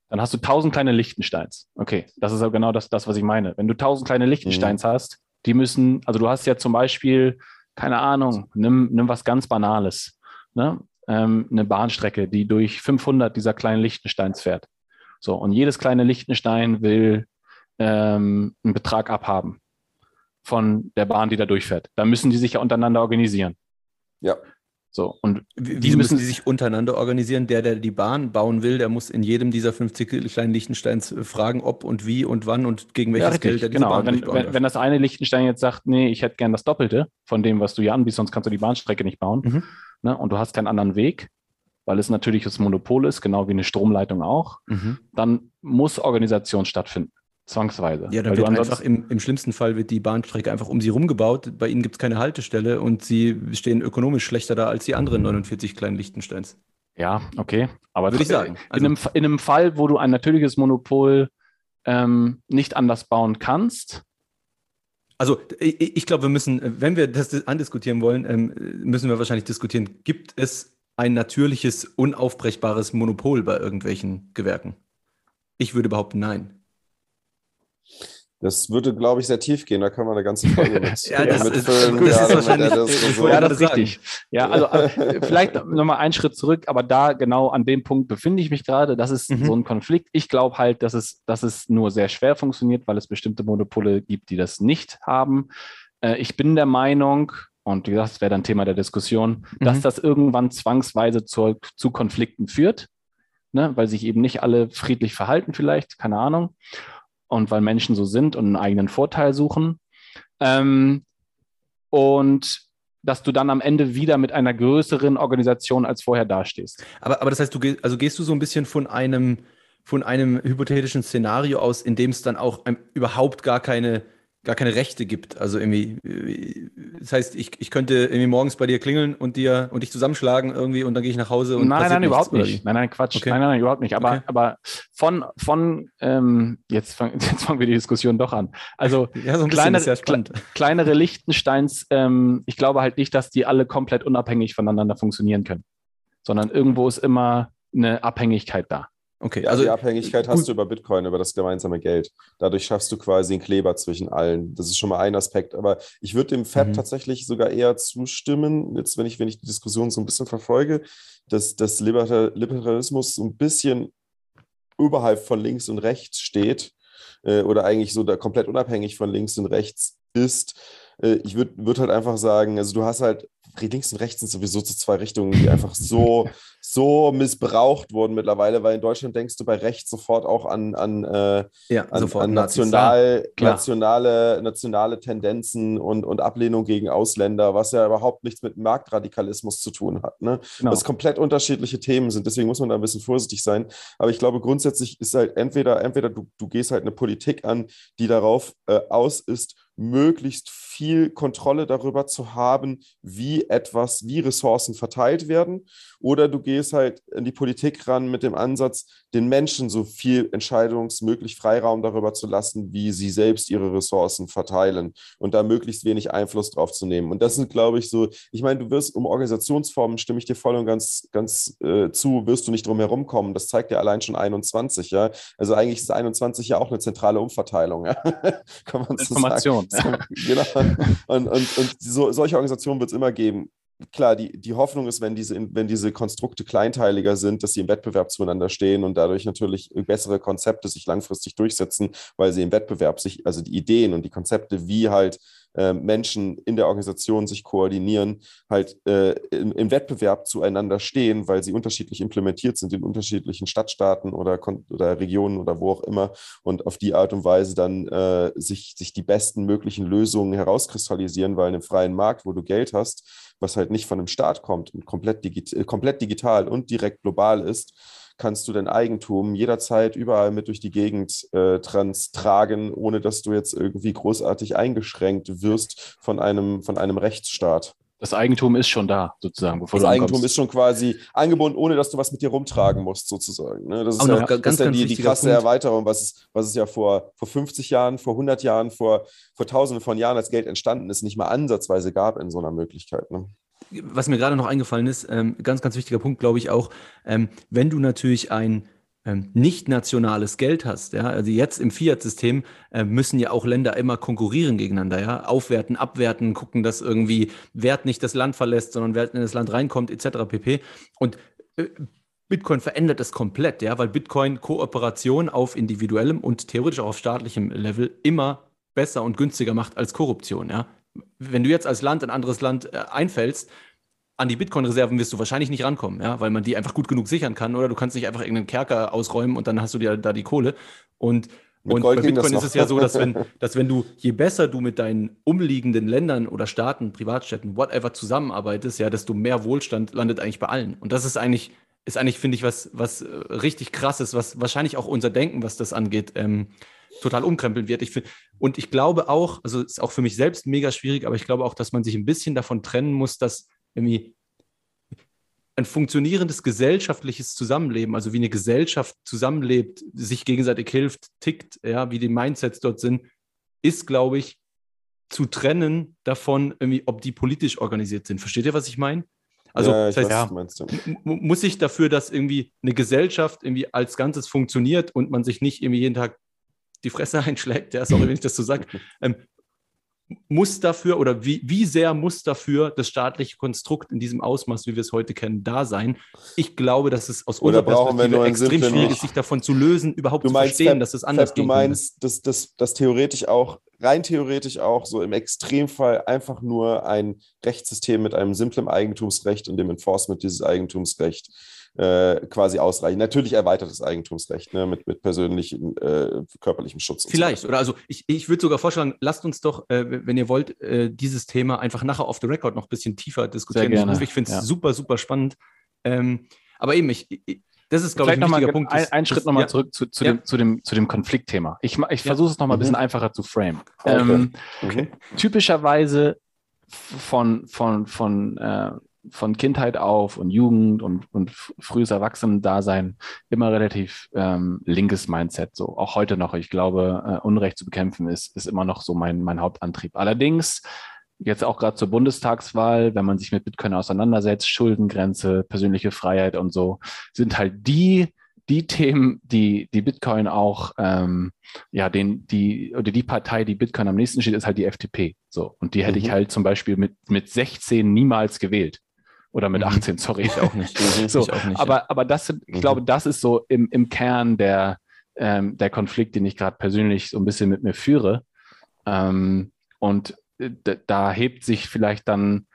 Dann hast du tausend kleine Lichtensteins. Okay, das ist aber genau das, das was ich meine. Wenn du tausend kleine Lichtensteins mhm. hast, die müssen, also du hast ja zum Beispiel, keine Ahnung, nimm, nimm was ganz Banales, ne? Ähm, eine Bahnstrecke, die durch 500 dieser kleinen Lichtensteins fährt. So, und jedes kleine Lichtenstein will ähm, einen Betrag abhaben von der Bahn, die da durchfährt. Da müssen die sich ja untereinander organisieren. Ja. So, und wie müssen sie sich untereinander organisieren? Der, der die Bahn bauen will, der muss in jedem dieser 50 kleinen Lichtensteins äh, fragen, ob und wie und wann und gegen welches ja, Geld er diese genau. Bahn wenn, wenn, wenn, das eine Lichtenstein jetzt sagt, nee, ich hätte gern das Doppelte von dem, was du hier anbietest, sonst kannst du die Bahnstrecke nicht bauen. Mhm. Ne? Und du hast keinen anderen Weg, weil es natürlich das Monopol ist, genau wie eine Stromleitung auch, mhm. dann muss Organisation stattfinden. Zwangsweise. Ja, dann wird einfach im, im, schlimmsten Fall wird die Bahnstrecke einfach um sie rumgebaut. Bei ihnen gibt es keine Haltestelle und sie stehen ökonomisch schlechter da als die anderen 49 kleinen Lichtensteins. Ja, okay. Aber würde ich sagen. Also, in, einem, in einem Fall, wo du ein natürliches Monopol ähm, nicht anders bauen kannst. Also ich, ich glaube, wir müssen, wenn wir das andiskutieren wollen, ähm, müssen wir wahrscheinlich diskutieren, gibt es ein natürliches, unaufbrechbares Monopol bei irgendwelchen Gewerken? Ich würde behaupten, nein. Das würde, glaube ich, sehr tief gehen. Da kann man eine ganze Folge mit, ja, das mitfüllen. Ist, das ist wahrscheinlich, das so. ja, das ist richtig. Ja, also äh, vielleicht nochmal einen Schritt zurück, aber da genau an dem Punkt befinde ich mich gerade. Das ist mhm. so ein Konflikt. Ich glaube halt, dass es, dass es nur sehr schwer funktioniert, weil es bestimmte Monopole gibt, die das nicht haben. Äh, ich bin der Meinung, und wie gesagt, das wäre dann Thema der Diskussion, mhm. dass das irgendwann zwangsweise zu, zu Konflikten führt, ne? weil sich eben nicht alle friedlich verhalten vielleicht, keine Ahnung und weil Menschen so sind und einen eigenen Vorteil suchen. Ähm, und dass du dann am Ende wieder mit einer größeren Organisation als vorher dastehst. Aber, aber das heißt, du gehst, also gehst du so ein bisschen von einem, von einem hypothetischen Szenario aus, in dem es dann auch ein, überhaupt gar keine gar keine Rechte gibt. Also irgendwie, das heißt, ich, ich könnte irgendwie morgens bei dir klingeln und dir und dich zusammenschlagen irgendwie und dann gehe ich nach Hause und Nein, nein, überhaupt nicht. Nein, nein, Quatsch. Okay. Nein, nein, nein, überhaupt nicht. Aber, okay. aber von, von ähm, jetzt, fang, jetzt fangen wir die Diskussion doch an. Also ja, so kleinere, ja kle kleinere Lichtensteins, ähm, ich glaube halt nicht, dass die alle komplett unabhängig voneinander funktionieren können. Sondern irgendwo ist immer eine Abhängigkeit da. Okay, also die Abhängigkeit hast du über Bitcoin, über das gemeinsame Geld. Dadurch schaffst du quasi einen Kleber zwischen allen. Das ist schon mal ein Aspekt. Aber ich würde dem Fab mhm. tatsächlich sogar eher zustimmen, jetzt wenn ich, wenn ich die Diskussion so ein bisschen verfolge, dass, dass Liberalismus so ein bisschen überhalb von links und rechts steht äh, oder eigentlich so da komplett unabhängig von links und rechts ist. Äh, ich würde würd halt einfach sagen, also du hast halt links und rechts sind sowieso zu zwei Richtungen, die einfach so, so missbraucht wurden mittlerweile, weil in Deutschland denkst du bei rechts sofort auch an, an, äh, ja, an, an national, nationale, nationale Tendenzen und, und Ablehnung gegen Ausländer, was ja überhaupt nichts mit Marktradikalismus zu tun hat. Ne? Genau. Was komplett unterschiedliche Themen sind. Deswegen muss man da ein bisschen vorsichtig sein. Aber ich glaube, grundsätzlich ist halt entweder, entweder du, du gehst halt eine Politik an, die darauf äh, aus ist, möglichst viel Kontrolle darüber zu haben, wie etwas, wie Ressourcen verteilt werden. Oder du gehst halt in die Politik ran mit dem Ansatz, den Menschen so viel entscheidungsmöglich Freiraum darüber zu lassen, wie sie selbst ihre Ressourcen verteilen und da möglichst wenig Einfluss drauf zu nehmen. Und das sind, glaube ich, so, ich meine, du wirst um Organisationsformen, stimme ich dir voll und ganz, ganz äh, zu, wirst du nicht drum herum kommen. Das zeigt ja allein schon 21, ja. Also eigentlich ist 21 ja auch eine zentrale Umverteilung, ja. Kann man Information. So sagen. Ja. genau. Und, und, und so, solche Organisationen wird es immer geben. Klar, die, die Hoffnung ist, wenn diese, wenn diese Konstrukte kleinteiliger sind, dass sie im Wettbewerb zueinander stehen und dadurch natürlich bessere Konzepte sich langfristig durchsetzen, weil sie im Wettbewerb sich, also die Ideen und die Konzepte, wie halt äh, Menschen in der Organisation sich koordinieren, halt äh, im, im, Wettbewerb zueinander stehen, weil sie unterschiedlich implementiert sind in unterschiedlichen Stadtstaaten oder, oder Regionen oder wo auch immer und auf die Art und Weise dann äh, sich, sich die besten möglichen Lösungen herauskristallisieren, weil in einem freien Markt, wo du Geld hast, was halt nicht von einem Staat kommt und komplett, digit komplett digital und direkt global ist, kannst du dein Eigentum jederzeit überall mit durch die Gegend äh, trans tragen, ohne dass du jetzt irgendwie großartig eingeschränkt wirst von einem, von einem Rechtsstaat. Das Eigentum ist schon da, sozusagen. das Eigentum ist schon quasi angebunden, ohne dass du was mit dir rumtragen musst, sozusagen. Ne? Das ist ja, ganz, das ist ja die, die krasse Punkt. Erweiterung, was es, was es ja vor, vor 50 Jahren, vor 100 Jahren, vor, vor Tausenden von Jahren als Geld entstanden ist, nicht mal ansatzweise gab in so einer Möglichkeit. Ne? Was mir gerade noch eingefallen ist, ähm, ganz, ganz wichtiger Punkt, glaube ich auch, ähm, wenn du natürlich ein ähm, nicht nationales Geld hast, ja, also jetzt im Fiat-System äh, müssen ja auch Länder immer konkurrieren gegeneinander, ja, aufwerten, abwerten, gucken, dass irgendwie Wert nicht das Land verlässt, sondern Wert in das Land reinkommt, etc. pp. Und äh, Bitcoin verändert es komplett, ja, weil Bitcoin Kooperation auf individuellem und theoretisch auch auf staatlichem Level immer besser und günstiger macht als Korruption, ja. Wenn du jetzt als Land ein anderes Land äh, einfällst, an die Bitcoin-Reserven wirst du wahrscheinlich nicht rankommen, ja, weil man die einfach gut genug sichern kann. Oder du kannst nicht einfach irgendeinen Kerker ausräumen und dann hast du dir da die Kohle. Und, und bei Bitcoin ist es ja so, dass wenn, dass wenn du, je besser du mit deinen umliegenden Ländern oder Staaten, Privatstädten, whatever zusammenarbeitest, ja, desto mehr Wohlstand landet eigentlich bei allen. Und das ist eigentlich, ist eigentlich, finde ich, was, was äh, richtig krasses, was wahrscheinlich auch unser Denken, was das angeht, ähm, total umkrempeln wird. Ich find, und ich glaube auch, also ist auch für mich selbst mega schwierig, aber ich glaube auch, dass man sich ein bisschen davon trennen muss, dass irgendwie ein funktionierendes gesellschaftliches Zusammenleben, also wie eine Gesellschaft zusammenlebt, sich gegenseitig hilft, tickt, ja, wie die Mindsets dort sind, ist, glaube ich, zu trennen davon, irgendwie, ob die politisch organisiert sind. Versteht ihr, was ich meine? Also, ja, das heißt, ja, muss ich dafür, dass irgendwie eine Gesellschaft irgendwie als Ganzes funktioniert und man sich nicht irgendwie jeden Tag die Fresse einschlägt, ja, sorry, wenn ich das so sage, ähm, muss dafür oder wie, wie sehr muss dafür das staatliche Konstrukt in diesem Ausmaß, wie wir es heute kennen, da sein? Ich glaube, dass es aus oder unserer Perspektive extrem schwierig ist, sich davon zu lösen, überhaupt du zu verstehen, Fab, dass es anders Fab, geht. Du meinst, dass das dass theoretisch auch, rein theoretisch auch, so im Extremfall einfach nur ein Rechtssystem mit einem simplen Eigentumsrecht und dem Enforcement dieses Eigentumsrechts äh, quasi ausreichen. Natürlich erweitertes Eigentumsrecht ne, mit, mit persönlichem, äh, körperlichem Schutz. Vielleicht, so oder also ich, ich würde sogar vorschlagen, lasst uns doch, äh, wenn ihr wollt, äh, dieses Thema einfach nachher auf the record noch ein bisschen tiefer diskutieren. Sehr Ich finde es ja. super, super spannend. Ähm, aber eben, ich, ich das ist, glaube ich, ein wichtiger Punkt. Ein, ein Schritt nochmal ja. zurück zu, zu, ja. dem, zu, dem, zu dem Konfliktthema. Ich, ich versuche es nochmal ein bisschen mhm. einfacher zu frame. Okay. Ähm, okay. Typischerweise von, von, von äh, von Kindheit auf und Jugend und, und frühes Erwachsenendasein immer relativ ähm, linkes Mindset. So auch heute noch. Ich glaube, äh, Unrecht zu bekämpfen ist, ist immer noch so mein, mein Hauptantrieb. Allerdings jetzt auch gerade zur Bundestagswahl, wenn man sich mit Bitcoin auseinandersetzt, Schuldengrenze, persönliche Freiheit und so, sind halt die die Themen, die, die Bitcoin auch, ähm, ja, den, die, oder die Partei, die Bitcoin am nächsten steht, ist halt die FDP. So. Und die hätte mhm. ich halt zum Beispiel mit, mit 16 niemals gewählt. Oder mit 18, mhm. sorry. Ich auch nicht. so, auch nicht aber, ja. aber das sind, ich mhm. glaube, das ist so im, im Kern der, ähm, der Konflikt, den ich gerade persönlich so ein bisschen mit mir führe. Ähm, und äh, da hebt sich vielleicht dann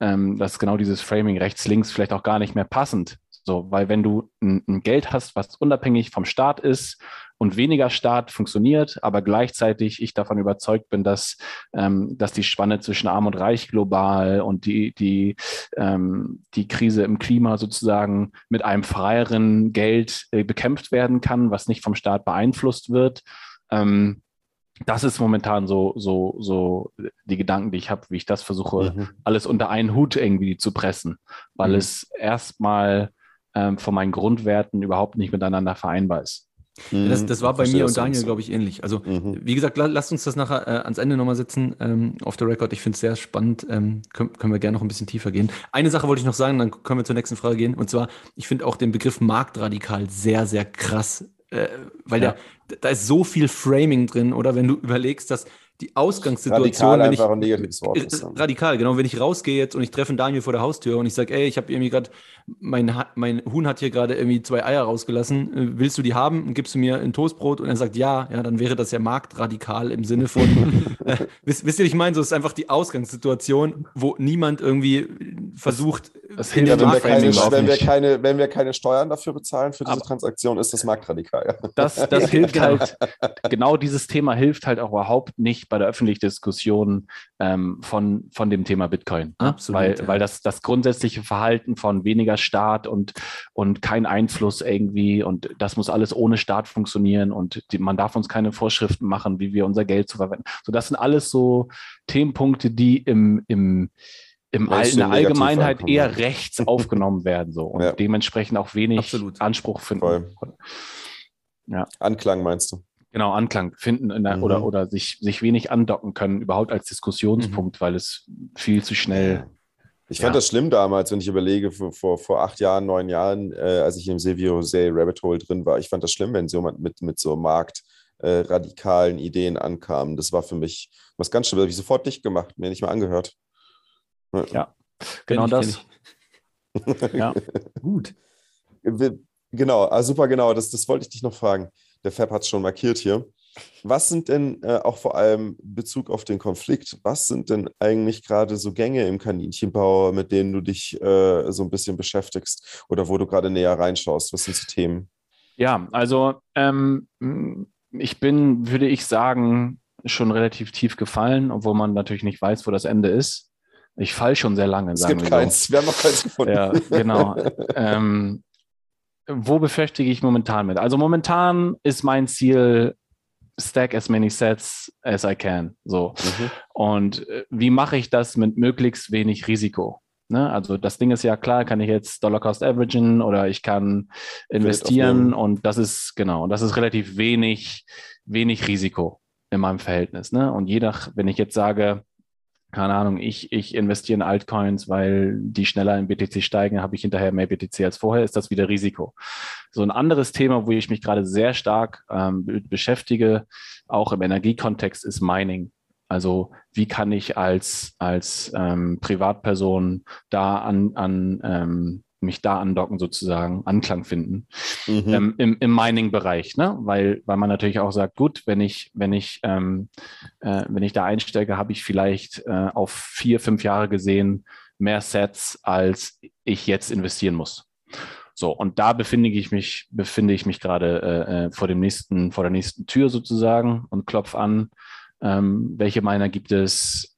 ähm, das genau dieses Framing rechts, links vielleicht auch gar nicht mehr passend. So, weil wenn du ein, ein Geld hast, was unabhängig vom Staat ist und weniger Staat funktioniert, aber gleichzeitig ich davon überzeugt bin, dass, ähm, dass die Spanne zwischen Arm und Reich global und die, die, ähm, die Krise im Klima sozusagen mit einem freieren Geld äh, bekämpft werden kann, was nicht vom Staat beeinflusst wird. Ähm, das ist momentan so, so, so die Gedanken, die ich habe, wie ich das versuche, mhm. alles unter einen Hut irgendwie zu pressen, weil mhm. es erstmal ähm, von meinen Grundwerten überhaupt nicht miteinander vereinbar ist. Mhm, das, das war bei mir und Daniel, glaube ich, ähnlich. Also, mhm. wie gesagt, la, lasst uns das nachher äh, ans Ende nochmal setzen, ähm, auf der Record. Ich finde es sehr spannend. Ähm, können, können wir gerne noch ein bisschen tiefer gehen. Eine Sache wollte ich noch sagen, dann können wir zur nächsten Frage gehen. Und zwar, ich finde auch den Begriff Marktradikal sehr, sehr krass, äh, weil ja. der, da ist so viel Framing drin. Oder wenn du überlegst, dass die Ausgangssituation. Radikal einfach ein negatives Wort ist. Radikal, genau. Wenn ich rausgehe jetzt und ich treffe einen Daniel vor der Haustür und ich sage, ey, ich habe irgendwie gerade, mein, mein Huhn hat hier gerade irgendwie zwei Eier rausgelassen, äh, willst du die haben und gibst du mir ein Toastbrot? Und er sagt ja, ja, dann wäre das ja marktradikal im Sinne von, äh, wisst, wisst ihr, ich meine, so ist einfach die Ausgangssituation, wo niemand irgendwie versucht, das hilft, ja, wenn, wir keine, wenn, wir keine, wenn wir keine Steuern dafür bezahlen für diese Aber Transaktion, ist das marktradikal. Das, das hilft halt, genau dieses Thema hilft halt auch überhaupt nicht bei der öffentlichen Diskussion ähm, von, von dem Thema Bitcoin. Ne? Absolut. Weil, ja. weil das, das grundsätzliche Verhalten von weniger Staat und, und kein Einfluss irgendwie und das muss alles ohne Staat funktionieren und die, man darf uns keine Vorschriften machen, wie wir unser Geld zu verwenden. So, das sind alles so Themenpunkte, die im, im im All, in der Allgemeinheit eher rechts aufgenommen werden so und ja. dementsprechend auch wenig Absolut. Anspruch finden. Voll. Ja. Anklang meinst du? Genau, Anklang finden der, mhm. oder, oder sich, sich wenig andocken können, überhaupt als Diskussionspunkt, mhm. weil es viel zu schnell. Ich fand ja. das schlimm damals, wenn ich überlege, vor, vor, vor acht Jahren, neun Jahren, äh, als ich im Silvio Jose Rabbit Hole drin war. Ich fand das schlimm, wenn so jemand mit, mit so marktradikalen äh, Ideen ankam. Das war für mich was ganz schlimm. Das habe ich sofort dicht gemacht, mir nicht mal angehört. Ja, genau das. ja, gut. Genau, also super genau, das, das wollte ich dich noch fragen. Der Fab hat es schon markiert hier. Was sind denn äh, auch vor allem Bezug auf den Konflikt, was sind denn eigentlich gerade so Gänge im Kaninchenbau, mit denen du dich äh, so ein bisschen beschäftigst oder wo du gerade näher reinschaust? Was sind so Themen? Ja, also ähm, ich bin, würde ich sagen, schon relativ tief gefallen, obwohl man natürlich nicht weiß, wo das Ende ist. Ich falle schon sehr lange. Es gibt wir keins. So. Wir haben noch keins gefunden. Ja, genau. ähm, wo beschäftige ich momentan mit? Also momentan ist mein Ziel, stack as many sets as I can. So. Mhm. Und äh, wie mache ich das mit möglichst wenig Risiko? Ne? Also das Ding ist ja klar, kann ich jetzt Dollar Cost Averagen oder ich kann investieren und das ist genau, das ist relativ wenig, wenig Risiko in meinem Verhältnis. Ne? Und je nach, wenn ich jetzt sage, keine Ahnung, ich, ich investiere in Altcoins, weil die schneller in BTC steigen, habe ich hinterher mehr BTC als vorher, ist das wieder Risiko. So ein anderes Thema, wo ich mich gerade sehr stark ähm, beschäftige, auch im Energiekontext, ist Mining. Also wie kann ich als, als ähm, Privatperson da an, an ähm, mich da andocken sozusagen, Anklang finden mhm. ähm, im, im Mining-Bereich, ne? Weil, weil man natürlich auch sagt, gut, wenn ich, wenn ich, ähm, äh, wenn ich da einstecke, habe ich vielleicht äh, auf vier, fünf Jahre gesehen mehr Sets, als ich jetzt investieren muss. So, und da befinde ich mich, befinde ich mich gerade äh, äh vor dem nächsten, vor der nächsten Tür sozusagen und klopf an, ähm, welche Miner gibt es,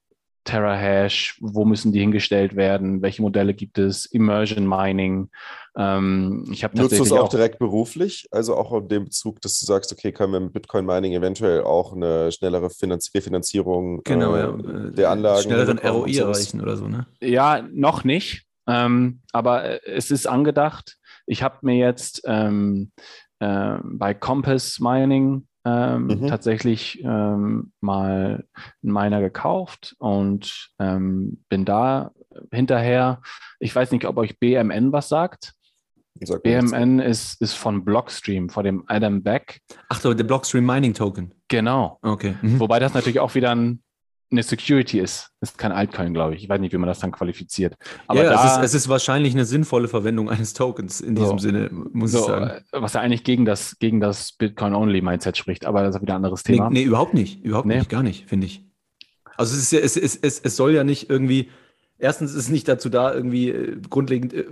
Terahash, wo müssen die hingestellt werden, welche Modelle gibt es, Immersion Mining. Ähm, ich Nutzt du es auch, auch, direkt beruflich, also auch in dem Bezug, dass du sagst, okay, können wir mit Bitcoin Mining eventuell auch eine schnellere Finanz Refinanzierung genau, äh, ja. der Anlagen schnelleren ROI erreichen oder so, ne? Ja, noch nicht, ähm, aber äh, es ist angedacht. Ich habe mir jetzt ähm, äh, bei Compass Mining ähm, mhm. tatsächlich ähm, mal einen Miner gekauft und ähm, bin da hinterher. Ich weiß nicht, ob euch BMN was sagt. Sag BMN ist, ist von Blockstream, von dem Adam Beck. Ach so, der Blockstream Mining Token. Genau. Okay. Mhm. Wobei das natürlich auch wieder ein eine Security ist. Ist kein Altcoin, glaube ich. Ich weiß nicht, wie man das dann qualifiziert. Aber ja, da, es, ist, es, ist, wahrscheinlich eine sinnvolle Verwendung eines Tokens in diesem so, Sinne, muss so, ich sagen. Was ja eigentlich gegen das, gegen das Bitcoin-Only-Mindset spricht, aber das ist wieder ein anderes Thema. Nee, nee überhaupt nicht. Überhaupt nee. nicht, gar nicht, finde ich. Also es, ist ja, es, es, es, es soll ja nicht irgendwie, erstens ist es nicht dazu da, irgendwie äh, grundlegend, äh,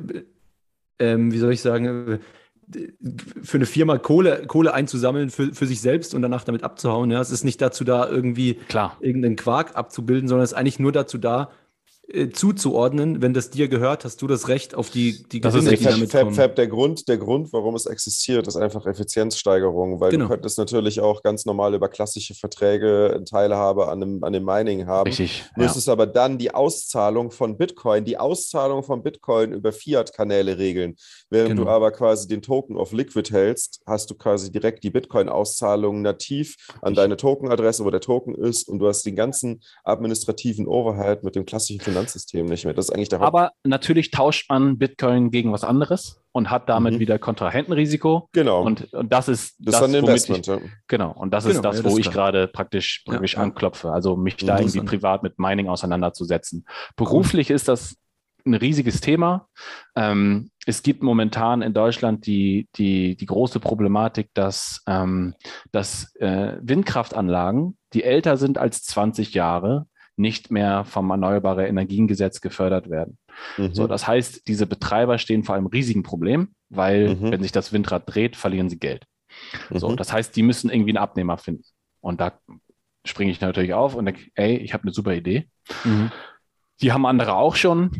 äh, wie soll ich sagen, äh, für eine Firma Kohle, Kohle einzusammeln für, für sich selbst und danach damit abzuhauen. Ja, es ist nicht dazu da, irgendwie Klar. irgendeinen Quark abzubilden, sondern es ist eigentlich nur dazu da, äh, zuzuordnen, wenn das dir gehört, hast du das Recht auf die, die das Gewinne, ist die damit Fab. Fab, der, Grund, der Grund, warum es existiert, ist einfach Effizienzsteigerung, weil genau. du könntest natürlich auch ganz normal über klassische Verträge Teilhabe an dem, an dem Mining haben. Richtig. Müsstest ja. aber dann die Auszahlung von Bitcoin, die Auszahlung von Bitcoin über Fiat-Kanäle regeln. Während genau. du aber quasi den Token auf Liquid hältst, hast du quasi direkt die Bitcoin-Auszahlung nativ an deine Token-Adresse, wo der Token ist und du hast den ganzen administrativen Overhead mit dem klassischen Finanzsystem nicht mehr. Das ist eigentlich der Haupt Aber natürlich tauscht man Bitcoin gegen was anderes und hat damit mhm. wieder Kontrahentenrisiko. Genau. Und, und das ist das, das ist ein Investment. Ich, ja. Genau. Und das genau, ist das, ja, das wo ich gerade praktisch, praktisch ja, anklopfe. Also mich da irgendwie privat mit Mining auseinanderzusetzen. Beruflich cool. ist das ein riesiges Thema. Ähm, es gibt momentan in Deutschland die, die, die große Problematik, dass, ähm, dass äh, Windkraftanlagen, die älter sind als 20 Jahre, nicht mehr vom Erneuerbare Energiengesetz gefördert werden. Mhm. So, das heißt, diese Betreiber stehen vor einem riesigen Problem, weil mhm. wenn sich das Windrad dreht, verlieren sie Geld. Mhm. So, das heißt, die müssen irgendwie einen Abnehmer finden. Und da springe ich natürlich auf und denke, ey, ich habe eine super Idee. Die haben andere auch schon.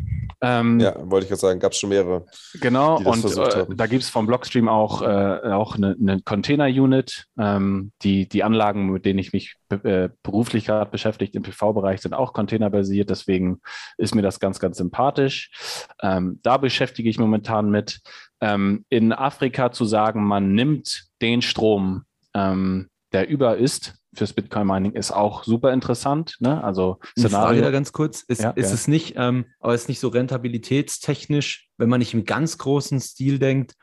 Ähm, ja, wollte ich gerade sagen, gab es schon mehrere. Genau, und äh, da gibt es vom Blockstream auch, äh, auch eine, eine Container-Unit. Ähm, die, die Anlagen, mit denen ich mich äh, beruflich gerade beschäftigt im PV-Bereich, sind auch containerbasiert. Deswegen ist mir das ganz, ganz sympathisch. Ähm, da beschäftige ich momentan mit, ähm, in Afrika zu sagen, man nimmt den Strom, ähm, der über ist, fürs Bitcoin Mining ist auch super interessant. Ne? Also Eine Frage da ganz kurz, ist, ja, ist ja. es nicht, ähm, aber ist nicht so rentabilitätstechnisch, wenn man nicht im ganz großen Stil denkt,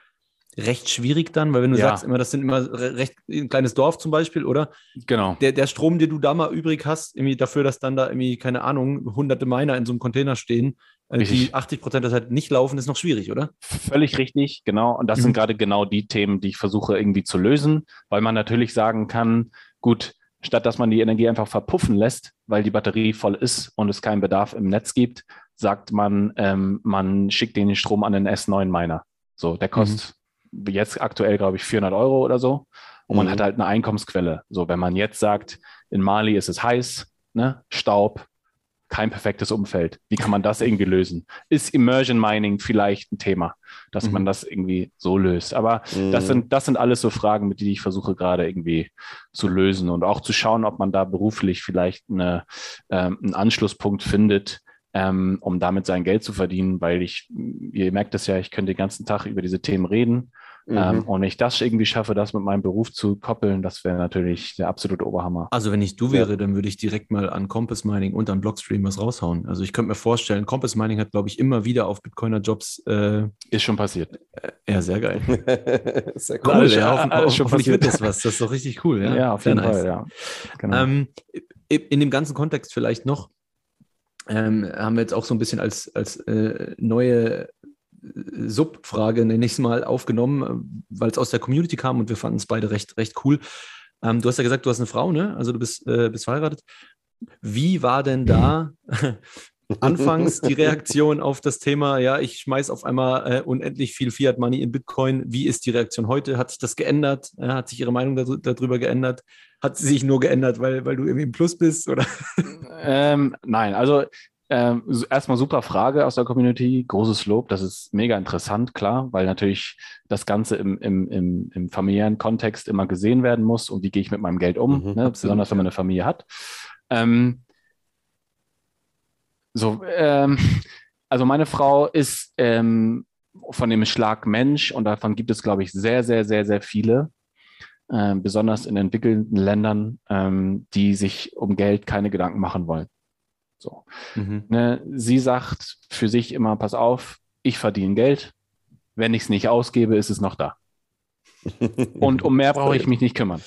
recht schwierig dann, weil wenn du ja. sagst immer, das sind immer recht ein kleines Dorf zum Beispiel, oder? Genau. Der, der Strom, den du da mal übrig hast, irgendwie dafür, dass dann da irgendwie, keine Ahnung, hunderte Miner in so einem Container stehen, richtig. die 80 Prozent der Zeit nicht laufen, ist noch schwierig, oder? Völlig richtig, genau. Und das mhm. sind gerade genau die Themen, die ich versuche irgendwie zu lösen, weil man natürlich sagen kann, gut, statt dass man die Energie einfach verpuffen lässt, weil die Batterie voll ist und es keinen Bedarf im Netz gibt, sagt man, ähm, man schickt den Strom an den S9 Miner. So, der kostet mhm. jetzt aktuell, glaube ich, 400 Euro oder so. Und man mhm. hat halt eine Einkommensquelle. So, wenn man jetzt sagt, in Mali ist es heiß, ne, Staub, kein perfektes Umfeld. Wie kann man das irgendwie lösen? Ist Immersion Mining vielleicht ein Thema, dass mhm. man das irgendwie so löst? Aber mhm. das, sind, das sind alles so Fragen, mit denen ich versuche gerade irgendwie zu lösen und auch zu schauen, ob man da beruflich vielleicht eine, ähm, einen Anschlusspunkt findet, ähm, um damit sein Geld zu verdienen, weil ich, ihr merkt es ja, ich könnte den ganzen Tag über diese Themen reden mhm. Ähm, und wenn ich das irgendwie schaffe, das mit meinem Beruf zu koppeln, das wäre natürlich der absolute Oberhammer. Also wenn ich du wäre, ja. dann würde ich direkt mal an Compass Mining und an Blockstream was raushauen. Also ich könnte mir vorstellen, Compass Mining hat, glaube ich, immer wieder auf Bitcoiner Jobs. Äh, ist schon passiert. Äh, ja, sehr geil. sehr cool. Alles, ja, hoffen, alles schon passiert. wird das was. Das ist doch richtig cool. Ja, ja auf jeden nice. Fall, ja. Genau. Ähm, in dem ganzen Kontext vielleicht noch, ähm, haben wir jetzt auch so ein bisschen als, als äh, neue Subfrage, nenne ich es mal, aufgenommen, weil es aus der Community kam und wir fanden es beide recht, recht cool. Ähm, du hast ja gesagt, du hast eine Frau, ne? Also du bist, äh, bist verheiratet. Wie war denn da anfangs die Reaktion auf das Thema, ja, ich schmeiße auf einmal äh, unendlich viel Fiat Money in Bitcoin. Wie ist die Reaktion heute? Hat sich das geändert? Äh, hat sich Ihre Meinung darüber geändert? Hat sie sich nur geändert, weil, weil du irgendwie im Plus bist? Oder? Ähm, nein, also ähm, erstmal super Frage aus der Community, großes Lob, das ist mega interessant, klar, weil natürlich das Ganze im, im, im, im familiären Kontext immer gesehen werden muss und wie gehe ich mit meinem Geld um, mhm, ne? besonders wenn man eine Familie hat. Ähm, so, ähm, also meine Frau ist ähm, von dem Schlag Mensch und davon gibt es, glaube ich, sehr, sehr, sehr, sehr viele, äh, besonders in entwickelten Ländern, ähm, die sich um Geld keine Gedanken machen wollen. So. Mhm. Ne, sie sagt für sich immer, pass auf, ich verdiene Geld. Wenn ich es nicht ausgebe, ist es noch da. und um mehr brauche ich mich nicht kümmern.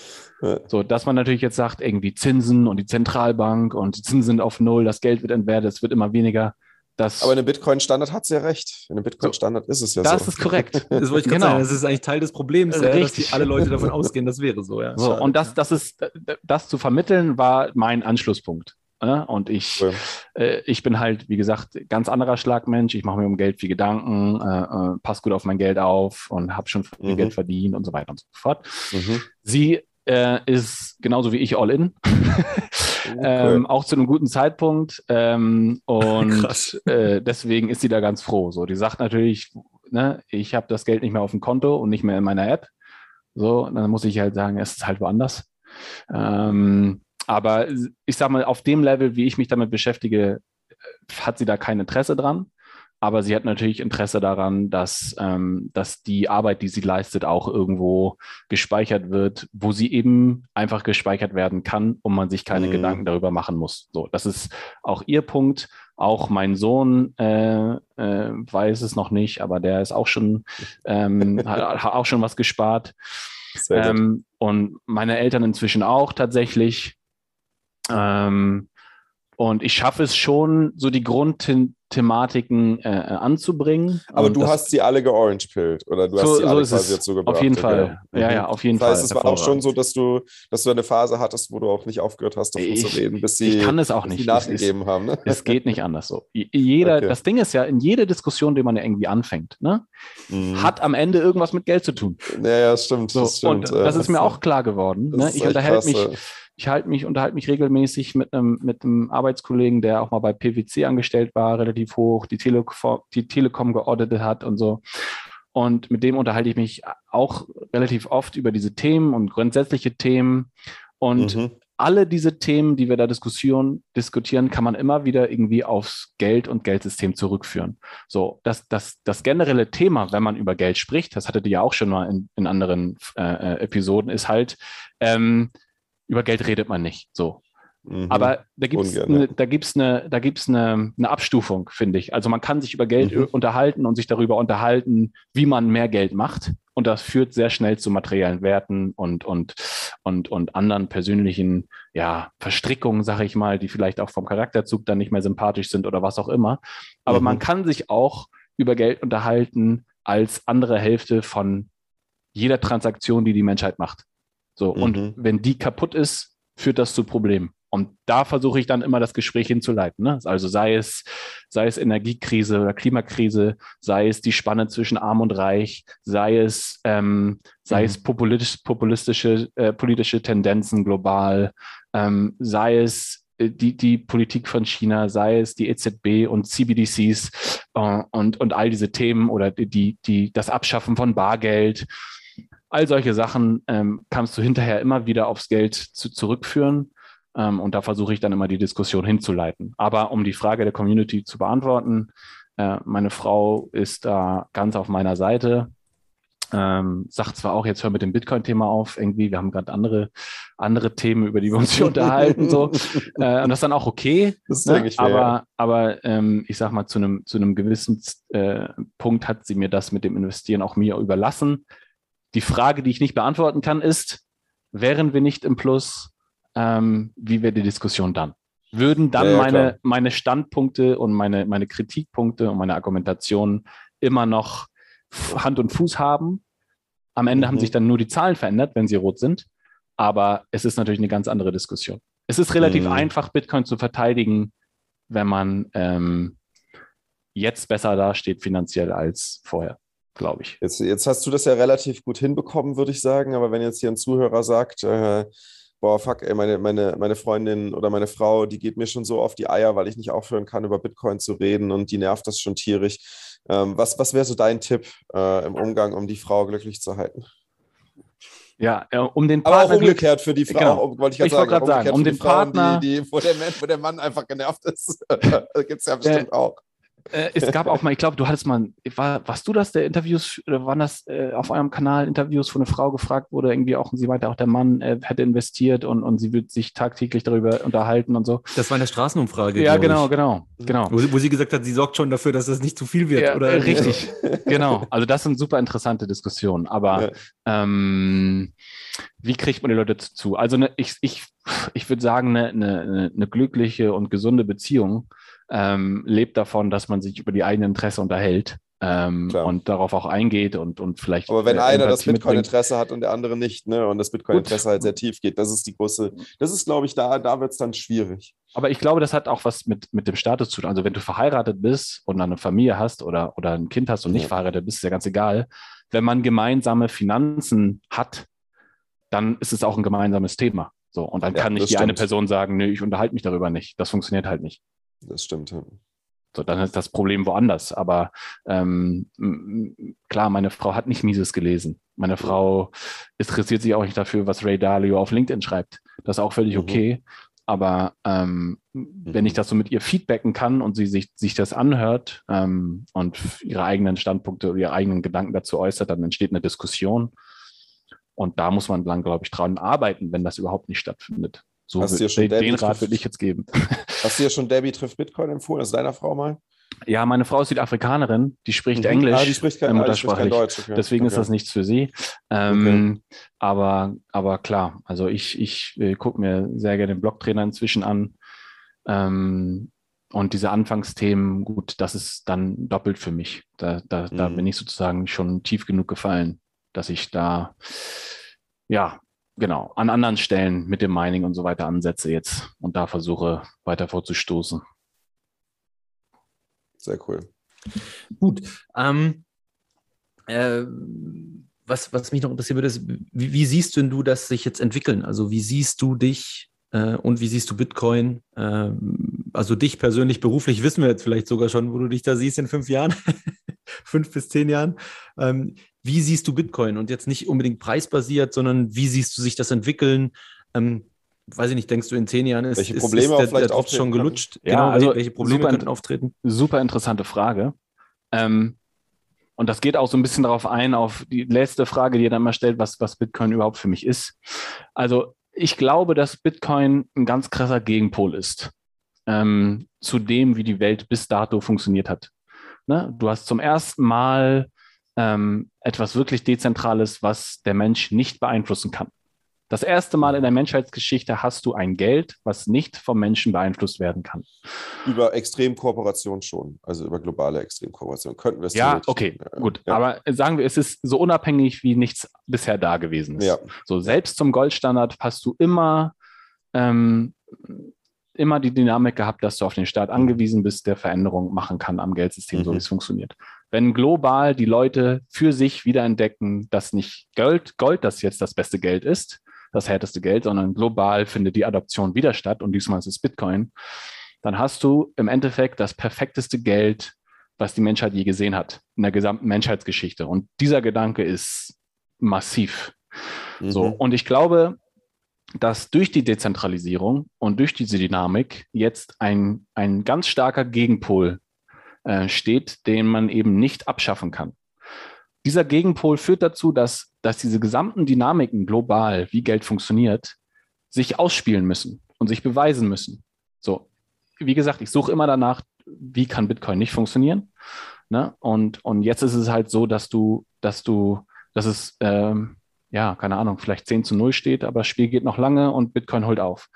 So, dass man natürlich jetzt sagt, irgendwie Zinsen und die Zentralbank und die Zinsen sind auf Null, das Geld wird entwertet, es wird immer weniger. Das Aber in dem Bitcoin-Standard hat sie ja recht. In dem Bitcoin-Standard ist es ja das so. Das ist korrekt. Das wollte ich genau. sagen. Das ist eigentlich Teil des Problems, ja, dass die alle Leute davon ausgehen, das wäre so. Ja. so und das, das, ist, das zu vermitteln, war mein Anschlusspunkt. Und ich, ja. äh, ich bin halt, wie gesagt, ganz anderer Schlagmensch. Ich mache mir um Geld viel Gedanken, äh, äh, passe gut auf mein Geld auf und habe schon viel mhm. Geld verdient und so weiter und so fort. Mhm. Sie äh, ist genauso wie ich all in. Oh, ähm, auch zu einem guten Zeitpunkt. Ähm, und äh, deswegen ist sie da ganz froh. So, die sagt natürlich, ne, ich habe das Geld nicht mehr auf dem Konto und nicht mehr in meiner App. So, dann muss ich halt sagen, es ist halt woanders. Ähm, aber ich sage mal, auf dem Level, wie ich mich damit beschäftige, hat sie da kein Interesse dran. Aber sie hat natürlich Interesse daran, dass, ähm, dass die Arbeit, die sie leistet, auch irgendwo gespeichert wird, wo sie eben einfach gespeichert werden kann und man sich keine mhm. Gedanken darüber machen muss. So, das ist auch ihr Punkt. Auch mein Sohn äh, äh, weiß es noch nicht, aber der ist auch schon, ähm, hat, hat auch schon was gespart. Ähm, und meine Eltern inzwischen auch tatsächlich. Ähm, und ich schaffe es schon, so die Grundthematiken äh, anzubringen. Aber du hast sie alle georange-pillt, oder du so, hast sie alle so quasi jetzt so gebracht. Auf jeden Fall. Ja, ja, ja, auf jeden das heißt, Fall. Es war auch schon so, dass du, dass du eine Phase hattest, wo du auch nicht aufgehört hast, davon ich, zu reden, bis sie, ich kann es auch nicht. nachgegeben es, haben. Ne? Es geht nicht anders so. Jeder, okay. Das Ding ist ja, in jeder Diskussion, die man ja irgendwie anfängt, ne, mhm. hat am Ende irgendwas mit Geld zu tun. Ja, ja, stimmt. So, das stimmt. Und das ist mir auch klar geworden. Ne? Ich unterhalte mich Ich halte mich, unterhalte mich regelmäßig mit einem, mit einem Arbeitskollegen, der auch mal bei PwC angestellt war, relativ hoch, die, Tele die Telekom geordnet hat und so. Und mit dem unterhalte ich mich auch relativ oft über diese Themen und grundsätzliche Themen. Und mhm. alle diese Themen, die wir da diskutieren, diskutieren, kann man immer wieder irgendwie aufs Geld und Geldsystem zurückführen. So, das, das, das generelle Thema, wenn man über Geld spricht, das hattet ihr ja auch schon mal in, in anderen äh, äh Episoden, ist halt, ähm, über Geld redet man nicht. So. Mhm. Aber da gibt es eine, da gibt's eine, da gibt's eine, eine Abstufung, finde ich. Also man kann sich über Geld mhm. unterhalten und sich darüber unterhalten, wie man mehr Geld macht. Und das führt sehr schnell zu materiellen Werten und, und, und, und anderen persönlichen ja, Verstrickungen, sage ich mal, die vielleicht auch vom Charakterzug dann nicht mehr sympathisch sind oder was auch immer. Aber mhm. man kann sich auch über Geld unterhalten als andere Hälfte von jeder Transaktion, die die Menschheit macht. So, und mhm. wenn die kaputt ist, führt das zu Problemen. Und da versuche ich dann immer das Gespräch hinzuleiten. Ne? Also sei es, sei es Energiekrise oder Klimakrise, sei es die Spanne zwischen Arm und Reich, sei es, ähm, sei mhm. es populistisch, populistische äh, politische Tendenzen global, ähm, sei es äh, die, die Politik von China, sei es die EZB und CBDCs äh, und, und all diese Themen oder die, die, das Abschaffen von Bargeld. All solche Sachen ähm, kannst du hinterher immer wieder aufs Geld zu, zurückführen. Ähm, und da versuche ich dann immer die Diskussion hinzuleiten. Aber um die Frage der Community zu beantworten, äh, meine Frau ist da ganz auf meiner Seite. Ähm, sagt zwar auch, jetzt hör mit dem Bitcoin-Thema auf, irgendwie, wir haben gerade andere, andere Themen, über die wir uns hier unterhalten, so. Äh, und das ist dann auch okay. Das ne? aber, ja. aber ähm, ich sag mal, zu einem, zu einem gewissen äh, Punkt hat sie mir das mit dem Investieren auch mir überlassen. Die Frage, die ich nicht beantworten kann, ist, wären wir nicht im Plus, ähm, wie wäre die Diskussion dann? Würden dann ja, ja, meine, meine Standpunkte und meine, meine Kritikpunkte und meine Argumentationen immer noch Hand und Fuß haben? Am Ende mhm. haben sich dann nur die Zahlen verändert, wenn sie rot sind. Aber es ist natürlich eine ganz andere Diskussion. Es ist relativ mhm. einfach, Bitcoin zu verteidigen, wenn man ähm, jetzt besser dasteht finanziell als vorher, glaube ich. Jetzt, jetzt hast du das ja relativ gut hinbekommen, würde ich sagen. Aber wenn jetzt hier ein Zuhörer sagt, äh, boah, fuck, ey, meine, meine, meine Freundin oder meine Frau, die geht mir schon so auf die Eier, weil ich nicht aufhören kann, über Bitcoin zu reden und die nervt das schon tierisch. Ähm, was was wäre so dein Tipp äh, im Umgang, um die Frau glücklich zu halten? Ja, äh, um den Partner. Aber auch umgekehrt für die Frau, genau. wollte ich gerade sagen. sagen. Um den Frauen, Partner. Die, die, wo, der Mann, wo der Mann einfach genervt ist. Gibt es ja bestimmt äh, auch. Äh, es gab auch mal, ich glaube, du hattest mal, war, warst du das, der Interviews, oder waren das äh, auf eurem Kanal Interviews, wo eine Frau gefragt wurde, irgendwie auch, und sie meinte auch, der Mann äh, hätte investiert und, und sie wird sich tagtäglich darüber unterhalten und so. Das war eine Straßenumfrage. Ja, genau, ich. genau, genau. Wo, wo, sie gesagt hat, sie sorgt schon dafür, dass das nicht zu viel wird, ja, oder? Richtig, genau. Also das sind super interessante Diskussionen, aber ja. ähm, wie kriegt man die Leute zu? Also eine, ich, ich, ich würde sagen, eine, eine, eine glückliche und gesunde Beziehung ähm, lebt davon, dass man sich über die eigenen Interesse unterhält ähm, und darauf auch eingeht und, und vielleicht. Aber wenn äh, einer das Bitcoin-Interesse hat und der andere nicht, ne, und das Bitcoin-Interesse halt sehr tief geht, das ist die große, das ist, glaube ich, da, da wird es dann schwierig. Aber ich glaube, das hat auch was mit, mit dem Status zu tun. Also wenn du verheiratet bist und eine Familie hast oder, oder ein Kind hast und nicht ja. verheiratet bist, ist ja ganz egal. Wenn man gemeinsame Finanzen hat, dann ist es auch ein gemeinsames Thema. So, und dann ja, kann nicht die stimmt. eine Person sagen, nö, ich unterhalte mich darüber nicht. Das funktioniert halt nicht. Das stimmt, ja. So, dann ist das Problem woanders. Aber ähm, klar, meine Frau hat nicht Mises gelesen. Meine Frau interessiert sich auch nicht dafür, was Ray Dalio auf LinkedIn schreibt. Das ist auch völlig mhm. okay. Aber ähm, mhm. wenn ich mhm. das so mit ihr feedbacken kann und sie sich, sich das anhört ähm, und ihre eigenen Standpunkte oder ihre eigenen Gedanken dazu äußert, dann entsteht eine Diskussion. Und da muss man dann, glaube ich, dran arbeiten, wenn das überhaupt nicht stattfindet. So Hast will, den, den Rat würde ich jetzt geben. Hast du dir schon Debbie trifft Bitcoin empfohlen? Das ist deiner Frau mal? Ja, meine Frau ist Südafrikanerin, die spricht mhm. Englisch. Ah, die spricht kein, ah, spricht kein Deutsch. Okay. Deswegen okay. ist das nichts für sie. Ähm, okay. aber, aber klar, also ich, ich äh, gucke mir sehr gerne den Blocktrainer inzwischen an. Ähm, und diese Anfangsthemen, gut, das ist dann doppelt für mich. Da, da, mhm. da bin ich sozusagen schon tief genug gefallen, dass ich da ja genau, an anderen Stellen mit dem Mining und so weiter ansetze jetzt und da versuche weiter vorzustoßen. Sehr cool. Gut. Ähm, äh, was, was mich noch interessieren würde, ist, wie, wie, siehst denn du das sich jetzt entwickeln? Also wie siehst du dich und wie siehst du Bitcoin? Äh, also dich persönlich, beruflich wissen wir jetzt vielleicht sogar schon, wo du dich da siehst in fünf Jahren, fünf bis zehn Jahren. Ähm, wie siehst du Bitcoin? Und jetzt nicht unbedingt preisbasiert, sondern wie siehst du sich das entwickeln? Ähm, weiß ich nicht, denkst du in zehn Jahren ist, welche Probleme ist, ist der, vielleicht der schon gelutscht? Ja, genau, also welche Probleme könnten auftreten? Super interessante Frage. Ähm, und das geht auch so ein bisschen darauf ein, auf die letzte Frage, die ihr dann mal stellt, was, was Bitcoin überhaupt für mich ist. Also ich glaube, dass Bitcoin ein ganz krasser Gegenpol ist ähm, zu dem, wie die Welt bis dato funktioniert hat. Ne? Du hast zum ersten Mal ähm, etwas wirklich Dezentrales, was der Mensch nicht beeinflussen kann. Das erste Mal in der Menschheitsgeschichte hast du ein Geld, was nicht vom Menschen beeinflusst werden kann. Über Extremkooperation schon, also über globale Extremkooperation könnten wir es Ja, okay, ja, gut. Ja. Aber sagen wir, es ist so unabhängig, wie nichts bisher da gewesen ist. Ja. So selbst zum Goldstandard hast du immer, ähm, immer die Dynamik gehabt, dass du auf den Staat angewiesen bist, der Veränderungen machen kann am Geldsystem, mhm. so wie es funktioniert. Wenn global die Leute für sich wiederentdecken, dass nicht Gold, Gold das jetzt das beste Geld ist, das härteste Geld, sondern global findet die Adoption wieder statt und diesmal ist es Bitcoin, dann hast du im Endeffekt das perfekteste Geld, was die Menschheit je gesehen hat in der gesamten Menschheitsgeschichte. Und dieser Gedanke ist massiv. Mhm. So, und ich glaube, dass durch die Dezentralisierung und durch diese Dynamik jetzt ein, ein ganz starker Gegenpol äh, steht, den man eben nicht abschaffen kann. Dieser Gegenpol führt dazu, dass, dass diese gesamten Dynamiken global, wie Geld funktioniert, sich ausspielen müssen und sich beweisen müssen. So, wie gesagt, ich suche immer danach, wie kann Bitcoin nicht funktionieren. Ne? Und, und jetzt ist es halt so, dass du, dass du, dass es, ähm, ja, keine Ahnung, vielleicht 10 zu 0 steht, aber das Spiel geht noch lange und Bitcoin holt auf.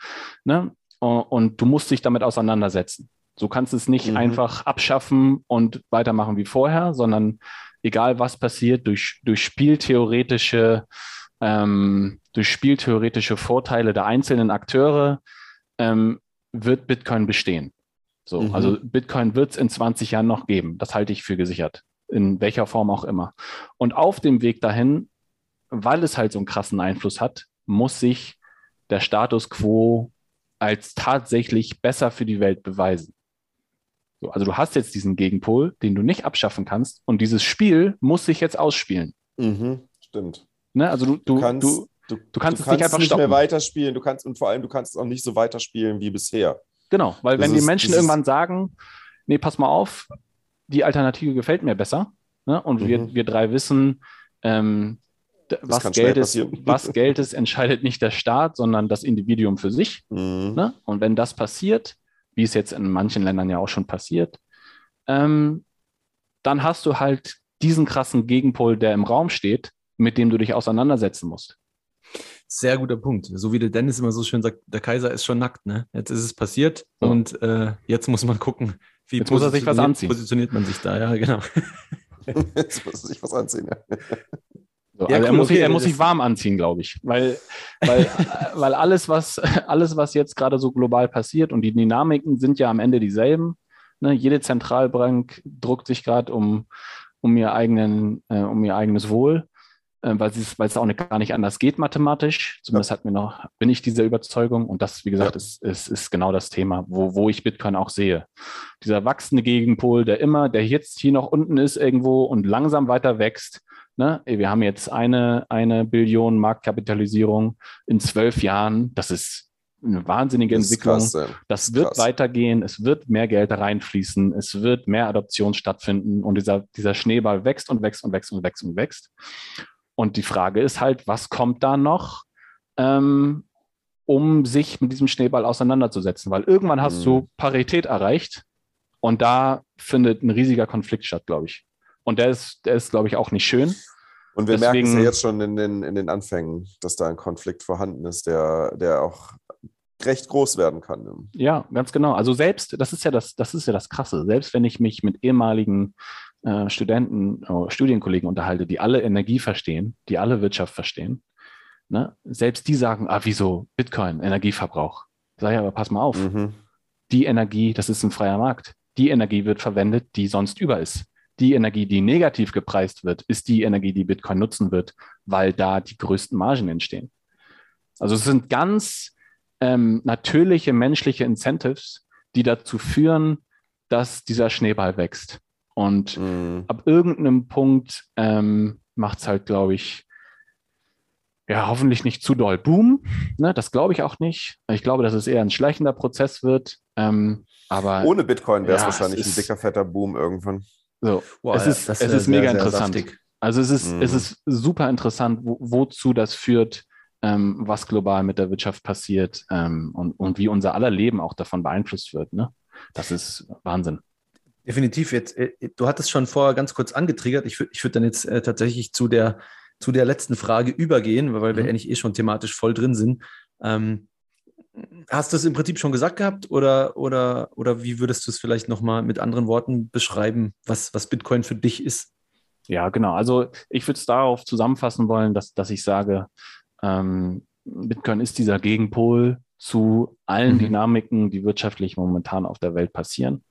Ne? Und, und du musst dich damit auseinandersetzen. Du kannst es nicht mhm. einfach abschaffen und weitermachen wie vorher, sondern egal was passiert, durch, durch spieltheoretische, ähm, durch spieltheoretische Vorteile der einzelnen Akteure ähm, wird Bitcoin bestehen. So, mhm. also Bitcoin wird es in 20 Jahren noch geben. Das halte ich für gesichert. In welcher Form auch immer. Und auf dem Weg dahin, weil es halt so einen krassen Einfluss hat, muss sich der Status quo als tatsächlich besser für die Welt beweisen. So, also du hast jetzt diesen Gegenpol, den du nicht abschaffen kannst und dieses Spiel muss sich jetzt ausspielen. Mhm, stimmt. Ne? Also du, du, du, kannst, du, du, du kannst es nicht einfach nicht stoppen. mehr weiterspielen, du kannst und vor allem du kannst es auch nicht so weiterspielen wie bisher. Genau, weil das wenn ist, die Menschen irgendwann sagen, nee, pass mal auf, die Alternative gefällt mir besser, ne? und mhm. wir, wir drei wissen, ähm, was Geld, ist, was Geld ist, entscheidet nicht der Staat, sondern das Individuum für sich. Mhm. Ne? Und wenn das passiert, wie es jetzt in manchen Ländern ja auch schon passiert, ähm, dann hast du halt diesen krassen Gegenpol, der im Raum steht, mit dem du dich auseinandersetzen musst. Sehr guter Punkt. So wie der Dennis immer so schön sagt, der Kaiser ist schon nackt. Ne? Jetzt ist es passiert so. und äh, jetzt muss man gucken, wie jetzt muss er sich was anziehen. positioniert man sich da. Ja, genau. jetzt muss er sich was anziehen. Ja. So, ja, also cool, er muss, okay, sich, er muss sich warm anziehen, glaube ich. Weil, weil, weil alles, was, alles, was jetzt gerade so global passiert und die Dynamiken sind ja am Ende dieselben. Ne? Jede Zentralbank druckt sich gerade um, um, ihr eigenen, äh, um ihr eigenes Wohl, äh, weil, weil es auch nicht, gar nicht anders geht mathematisch. Zumindest ja. hat mir noch, bin ich dieser Überzeugung. Und das, wie gesagt, ja. ist, ist, ist genau das Thema, wo, wo ich Bitcoin auch sehe. Dieser wachsende Gegenpol, der immer, der jetzt hier noch unten ist irgendwo und langsam weiter wächst Ne? Wir haben jetzt eine, eine Billion Marktkapitalisierung in zwölf Jahren. Das ist eine wahnsinnige das Entwicklung. Krass, ja. Das wird krass. weitergehen. Es wird mehr Geld reinfließen. Es wird mehr Adoption stattfinden. Und dieser, dieser Schneeball wächst und wächst und wächst und wächst und wächst. Und die Frage ist halt, was kommt da noch, ähm, um sich mit diesem Schneeball auseinanderzusetzen? Weil irgendwann hast mhm. du Parität erreicht und da findet ein riesiger Konflikt statt, glaube ich. Und der ist, der ist, glaube ich, auch nicht schön. Und wir Deswegen, merken es ja jetzt schon in den, in den Anfängen, dass da ein Konflikt vorhanden ist, der, der auch recht groß werden kann. Ja, ganz genau. Also selbst, das ist ja das, das ist ja das Krasse, selbst wenn ich mich mit ehemaligen äh, Studenten, äh, Studienkollegen unterhalte, die alle Energie verstehen, die alle Wirtschaft verstehen, ne, selbst die sagen, ah, wieso Bitcoin, Energieverbrauch. Sag ja, aber pass mal auf. Mhm. Die Energie, das ist ein freier Markt. Die Energie wird verwendet, die sonst über ist die Energie, die negativ gepreist wird, ist die Energie, die Bitcoin nutzen wird, weil da die größten Margen entstehen. Also es sind ganz ähm, natürliche menschliche Incentives, die dazu führen, dass dieser Schneeball wächst. Und mhm. ab irgendeinem Punkt ähm, macht es halt, glaube ich, ja, hoffentlich nicht zu doll Boom. Ne, das glaube ich auch nicht. Ich glaube, dass es eher ein schleichender Prozess wird. Ähm, aber Ohne Bitcoin wäre es ja, wahrscheinlich ein dicker, fetter Boom irgendwann. So, wow, es ist, es ist mega sehr, interessant. Sehr also es ist, mhm. es ist super interessant, wo, wozu das führt, ähm, was global mit der Wirtschaft passiert ähm, und, und wie unser aller Leben auch davon beeinflusst wird. Ne? Das ist Wahnsinn. Definitiv. Jetzt, äh, du hattest schon vorher ganz kurz angetriggert. Ich würde ich würd dann jetzt äh, tatsächlich zu der zu der letzten Frage übergehen, weil wir mhm. eigentlich eh schon thematisch voll drin sind. Ähm, hast du es im Prinzip schon gesagt gehabt oder, oder, oder wie würdest du es vielleicht nochmal mit anderen Worten beschreiben, was, was Bitcoin für dich ist? Ja, genau. Also ich würde es darauf zusammenfassen wollen, dass, dass ich sage, ähm, Bitcoin ist dieser Gegenpol zu allen mhm. Dynamiken, die wirtschaftlich momentan auf der Welt passieren.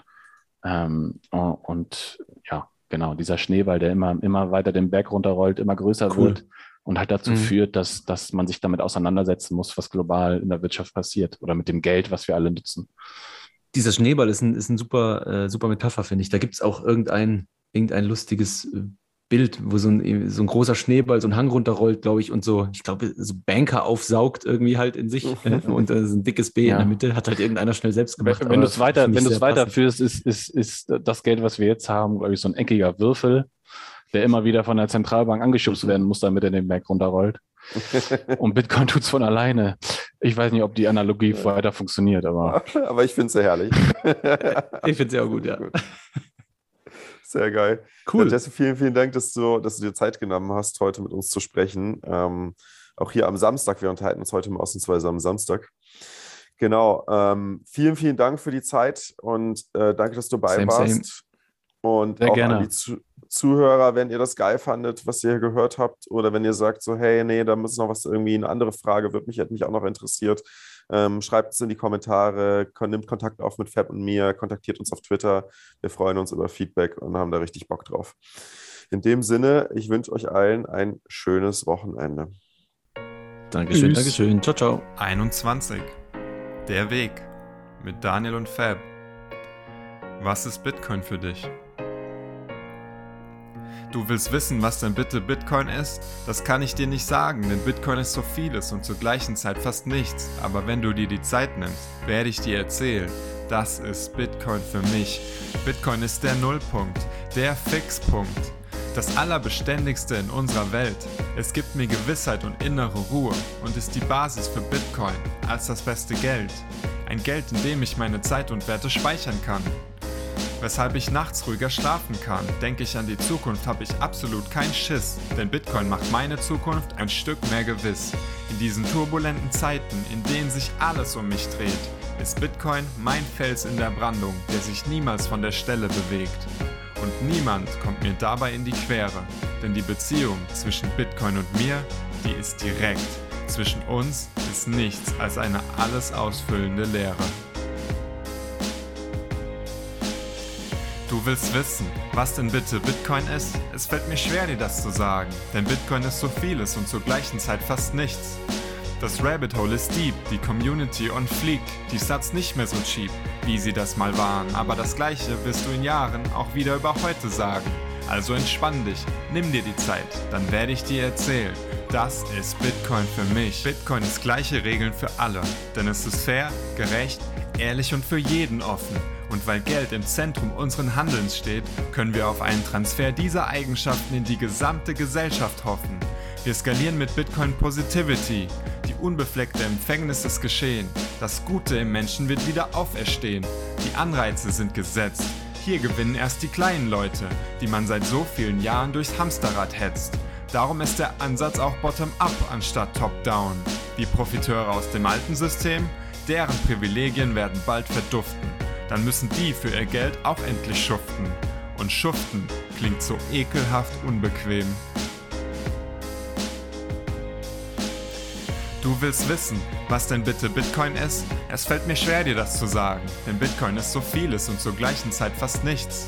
Ähm, und ja, genau, dieser Schneeball, der immer, immer weiter den Berg runterrollt, immer größer cool. wird und halt dazu mhm. führt, dass, dass man sich damit auseinandersetzen muss, was global in der Wirtschaft passiert oder mit dem Geld, was wir alle nutzen. Dieser Schneeball ist ein, ist ein super, äh, super Metapher, finde ich. Da gibt es auch irgendein, irgendein lustiges äh, Bild, wo so ein, so ein großer Schneeball so einen Hang runterrollt, glaube ich, und so, ich glaube, so Banker aufsaugt irgendwie halt in sich äh, und äh, so ein dickes B ja. in der Mitte hat halt irgendeiner schnell selbst gemacht. Wenn, wenn du es weiter, wenn du es weiterführst, ist, ist, ist das Geld, was wir jetzt haben, glaube ich, so ein eckiger Würfel, der immer wieder von der Zentralbank angeschubst werden muss, damit er den Berg runterrollt. und Bitcoin tut es von alleine. Ich weiß nicht, ob die Analogie weiter funktioniert, aber. aber ich finde es sehr herrlich. ich finde es sehr gut, ja. Sehr geil. Cool. Ja, Jesse, vielen, vielen Dank, dass du, dass du dir Zeit genommen hast, heute mit uns zu sprechen. Ähm, auch hier am Samstag. Wir unterhalten uns heute mal ausnahmsweise am Samstag. Genau. Ähm, vielen, vielen Dank für die Zeit und äh, danke, dass du bei same, warst. Same. Und Sehr auch gerne. an die Zuhörer, wenn ihr das geil fandet, was ihr gehört habt, oder wenn ihr sagt so, hey, nee, da muss noch was irgendwie, eine andere Frage, wird mich, hätte mich auch noch interessiert, ähm, schreibt es in die Kommentare, nimmt Kontakt auf mit Fab und mir, kontaktiert uns auf Twitter. Wir freuen uns über Feedback und haben da richtig Bock drauf. In dem Sinne, ich wünsche euch allen ein schönes Wochenende. Dankeschön, Tschüss. Dankeschön. Ciao, ciao. 21. Der Weg mit Daniel und Fab. Was ist Bitcoin für dich? Du willst wissen, was denn bitte Bitcoin ist? Das kann ich dir nicht sagen, denn Bitcoin ist so vieles und zur gleichen Zeit fast nichts. Aber wenn du dir die Zeit nimmst, werde ich dir erzählen. Das ist Bitcoin für mich. Bitcoin ist der Nullpunkt, der Fixpunkt. Das Allerbeständigste in unserer Welt. Es gibt mir Gewissheit und innere Ruhe und ist die Basis für Bitcoin als das beste Geld. Ein Geld, in dem ich meine Zeit und Werte speichern kann. Weshalb ich nachts ruhiger schlafen kann. Denke ich an die Zukunft, habe ich absolut keinen Schiss. Denn Bitcoin macht meine Zukunft ein Stück mehr gewiss. In diesen turbulenten Zeiten, in denen sich alles um mich dreht, ist Bitcoin mein Fels in der Brandung, der sich niemals von der Stelle bewegt. Und niemand kommt mir dabei in die Quere, denn die Beziehung zwischen Bitcoin und mir, die ist direkt. Zwischen uns ist nichts als eine alles ausfüllende Leere. Du willst wissen, was denn bitte Bitcoin ist? Es fällt mir schwer, dir das zu sagen, denn Bitcoin ist so vieles und zur gleichen Zeit fast nichts. Das Rabbit Hole ist deep, die Community on fleek, die Stats nicht mehr so cheap, wie sie das mal waren, aber das gleiche wirst du in Jahren auch wieder über heute sagen. Also entspann dich, nimm dir die Zeit, dann werde ich dir erzählen. Das ist Bitcoin für mich. Bitcoin ist gleiche Regeln für alle, denn es ist fair, gerecht, ehrlich und für jeden offen. Und weil Geld im Zentrum unseren Handelns steht, können wir auf einen Transfer dieser Eigenschaften in die gesamte Gesellschaft hoffen. Wir skalieren mit Bitcoin Positivity. Die unbefleckte Empfängnis ist geschehen. Das Gute im Menschen wird wieder auferstehen. Die Anreize sind gesetzt. Hier gewinnen erst die kleinen Leute, die man seit so vielen Jahren durchs Hamsterrad hetzt. Darum ist der Ansatz auch bottom-up anstatt top-down. Die Profiteure aus dem alten System, deren Privilegien werden bald verduften dann müssen die für ihr Geld auch endlich schuften. Und schuften klingt so ekelhaft unbequem. Du willst wissen, was denn bitte Bitcoin ist? Es fällt mir schwer, dir das zu sagen, denn Bitcoin ist so vieles und zur gleichen Zeit fast nichts.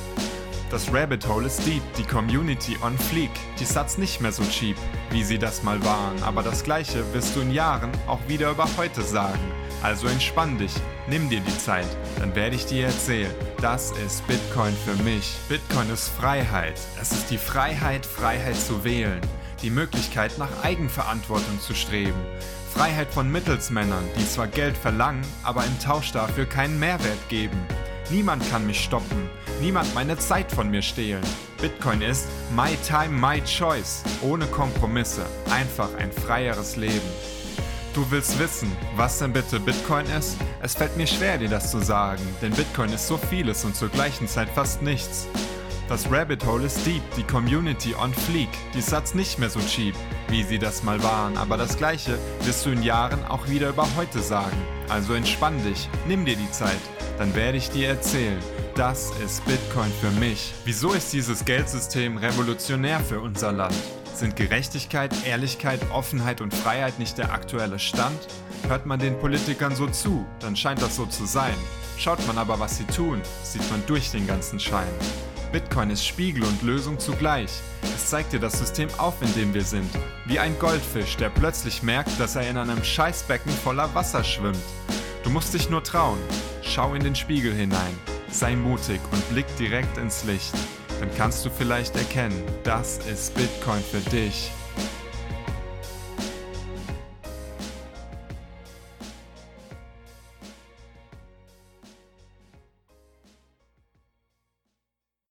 Das Rabbit Hole ist deep, die Community on fleek. Die Satz nicht mehr so cheap, wie sie das mal waren. Aber das gleiche wirst du in Jahren auch wieder über heute sagen. Also entspann dich, nimm dir die Zeit, dann werde ich dir erzählen. Das ist Bitcoin für mich. Bitcoin ist Freiheit. Es ist die Freiheit, Freiheit zu wählen. Die Möglichkeit, nach Eigenverantwortung zu streben. Freiheit von Mittelsmännern, die zwar Geld verlangen, aber im Tausch dafür keinen Mehrwert geben. Niemand kann mich stoppen, niemand meine Zeit von mir stehlen. Bitcoin ist My Time, My Choice, ohne Kompromisse, einfach ein freieres Leben. Du willst wissen, was denn bitte Bitcoin ist? Es fällt mir schwer, dir das zu sagen, denn Bitcoin ist so vieles und zur gleichen Zeit fast nichts. Das Rabbit Hole ist deep, die Community on fleek, die Satz nicht mehr so cheap, wie sie das mal waren, aber das gleiche wirst du in Jahren auch wieder über heute sagen. Also entspann dich, nimm dir die Zeit, dann werde ich dir erzählen, das ist Bitcoin für mich. Wieso ist dieses Geldsystem revolutionär für unser Land? Sind Gerechtigkeit, Ehrlichkeit, Offenheit und Freiheit nicht der aktuelle Stand? Hört man den Politikern so zu, dann scheint das so zu sein. Schaut man aber, was sie tun, sieht man durch den ganzen Schein. Bitcoin ist Spiegel und Lösung zugleich. Es zeigt dir das System auf, in dem wir sind. Wie ein Goldfisch, der plötzlich merkt, dass er in einem Scheißbecken voller Wasser schwimmt. Du musst dich nur trauen. Schau in den Spiegel hinein. Sei mutig und blick direkt ins Licht. Dann kannst du vielleicht erkennen, das ist Bitcoin für dich.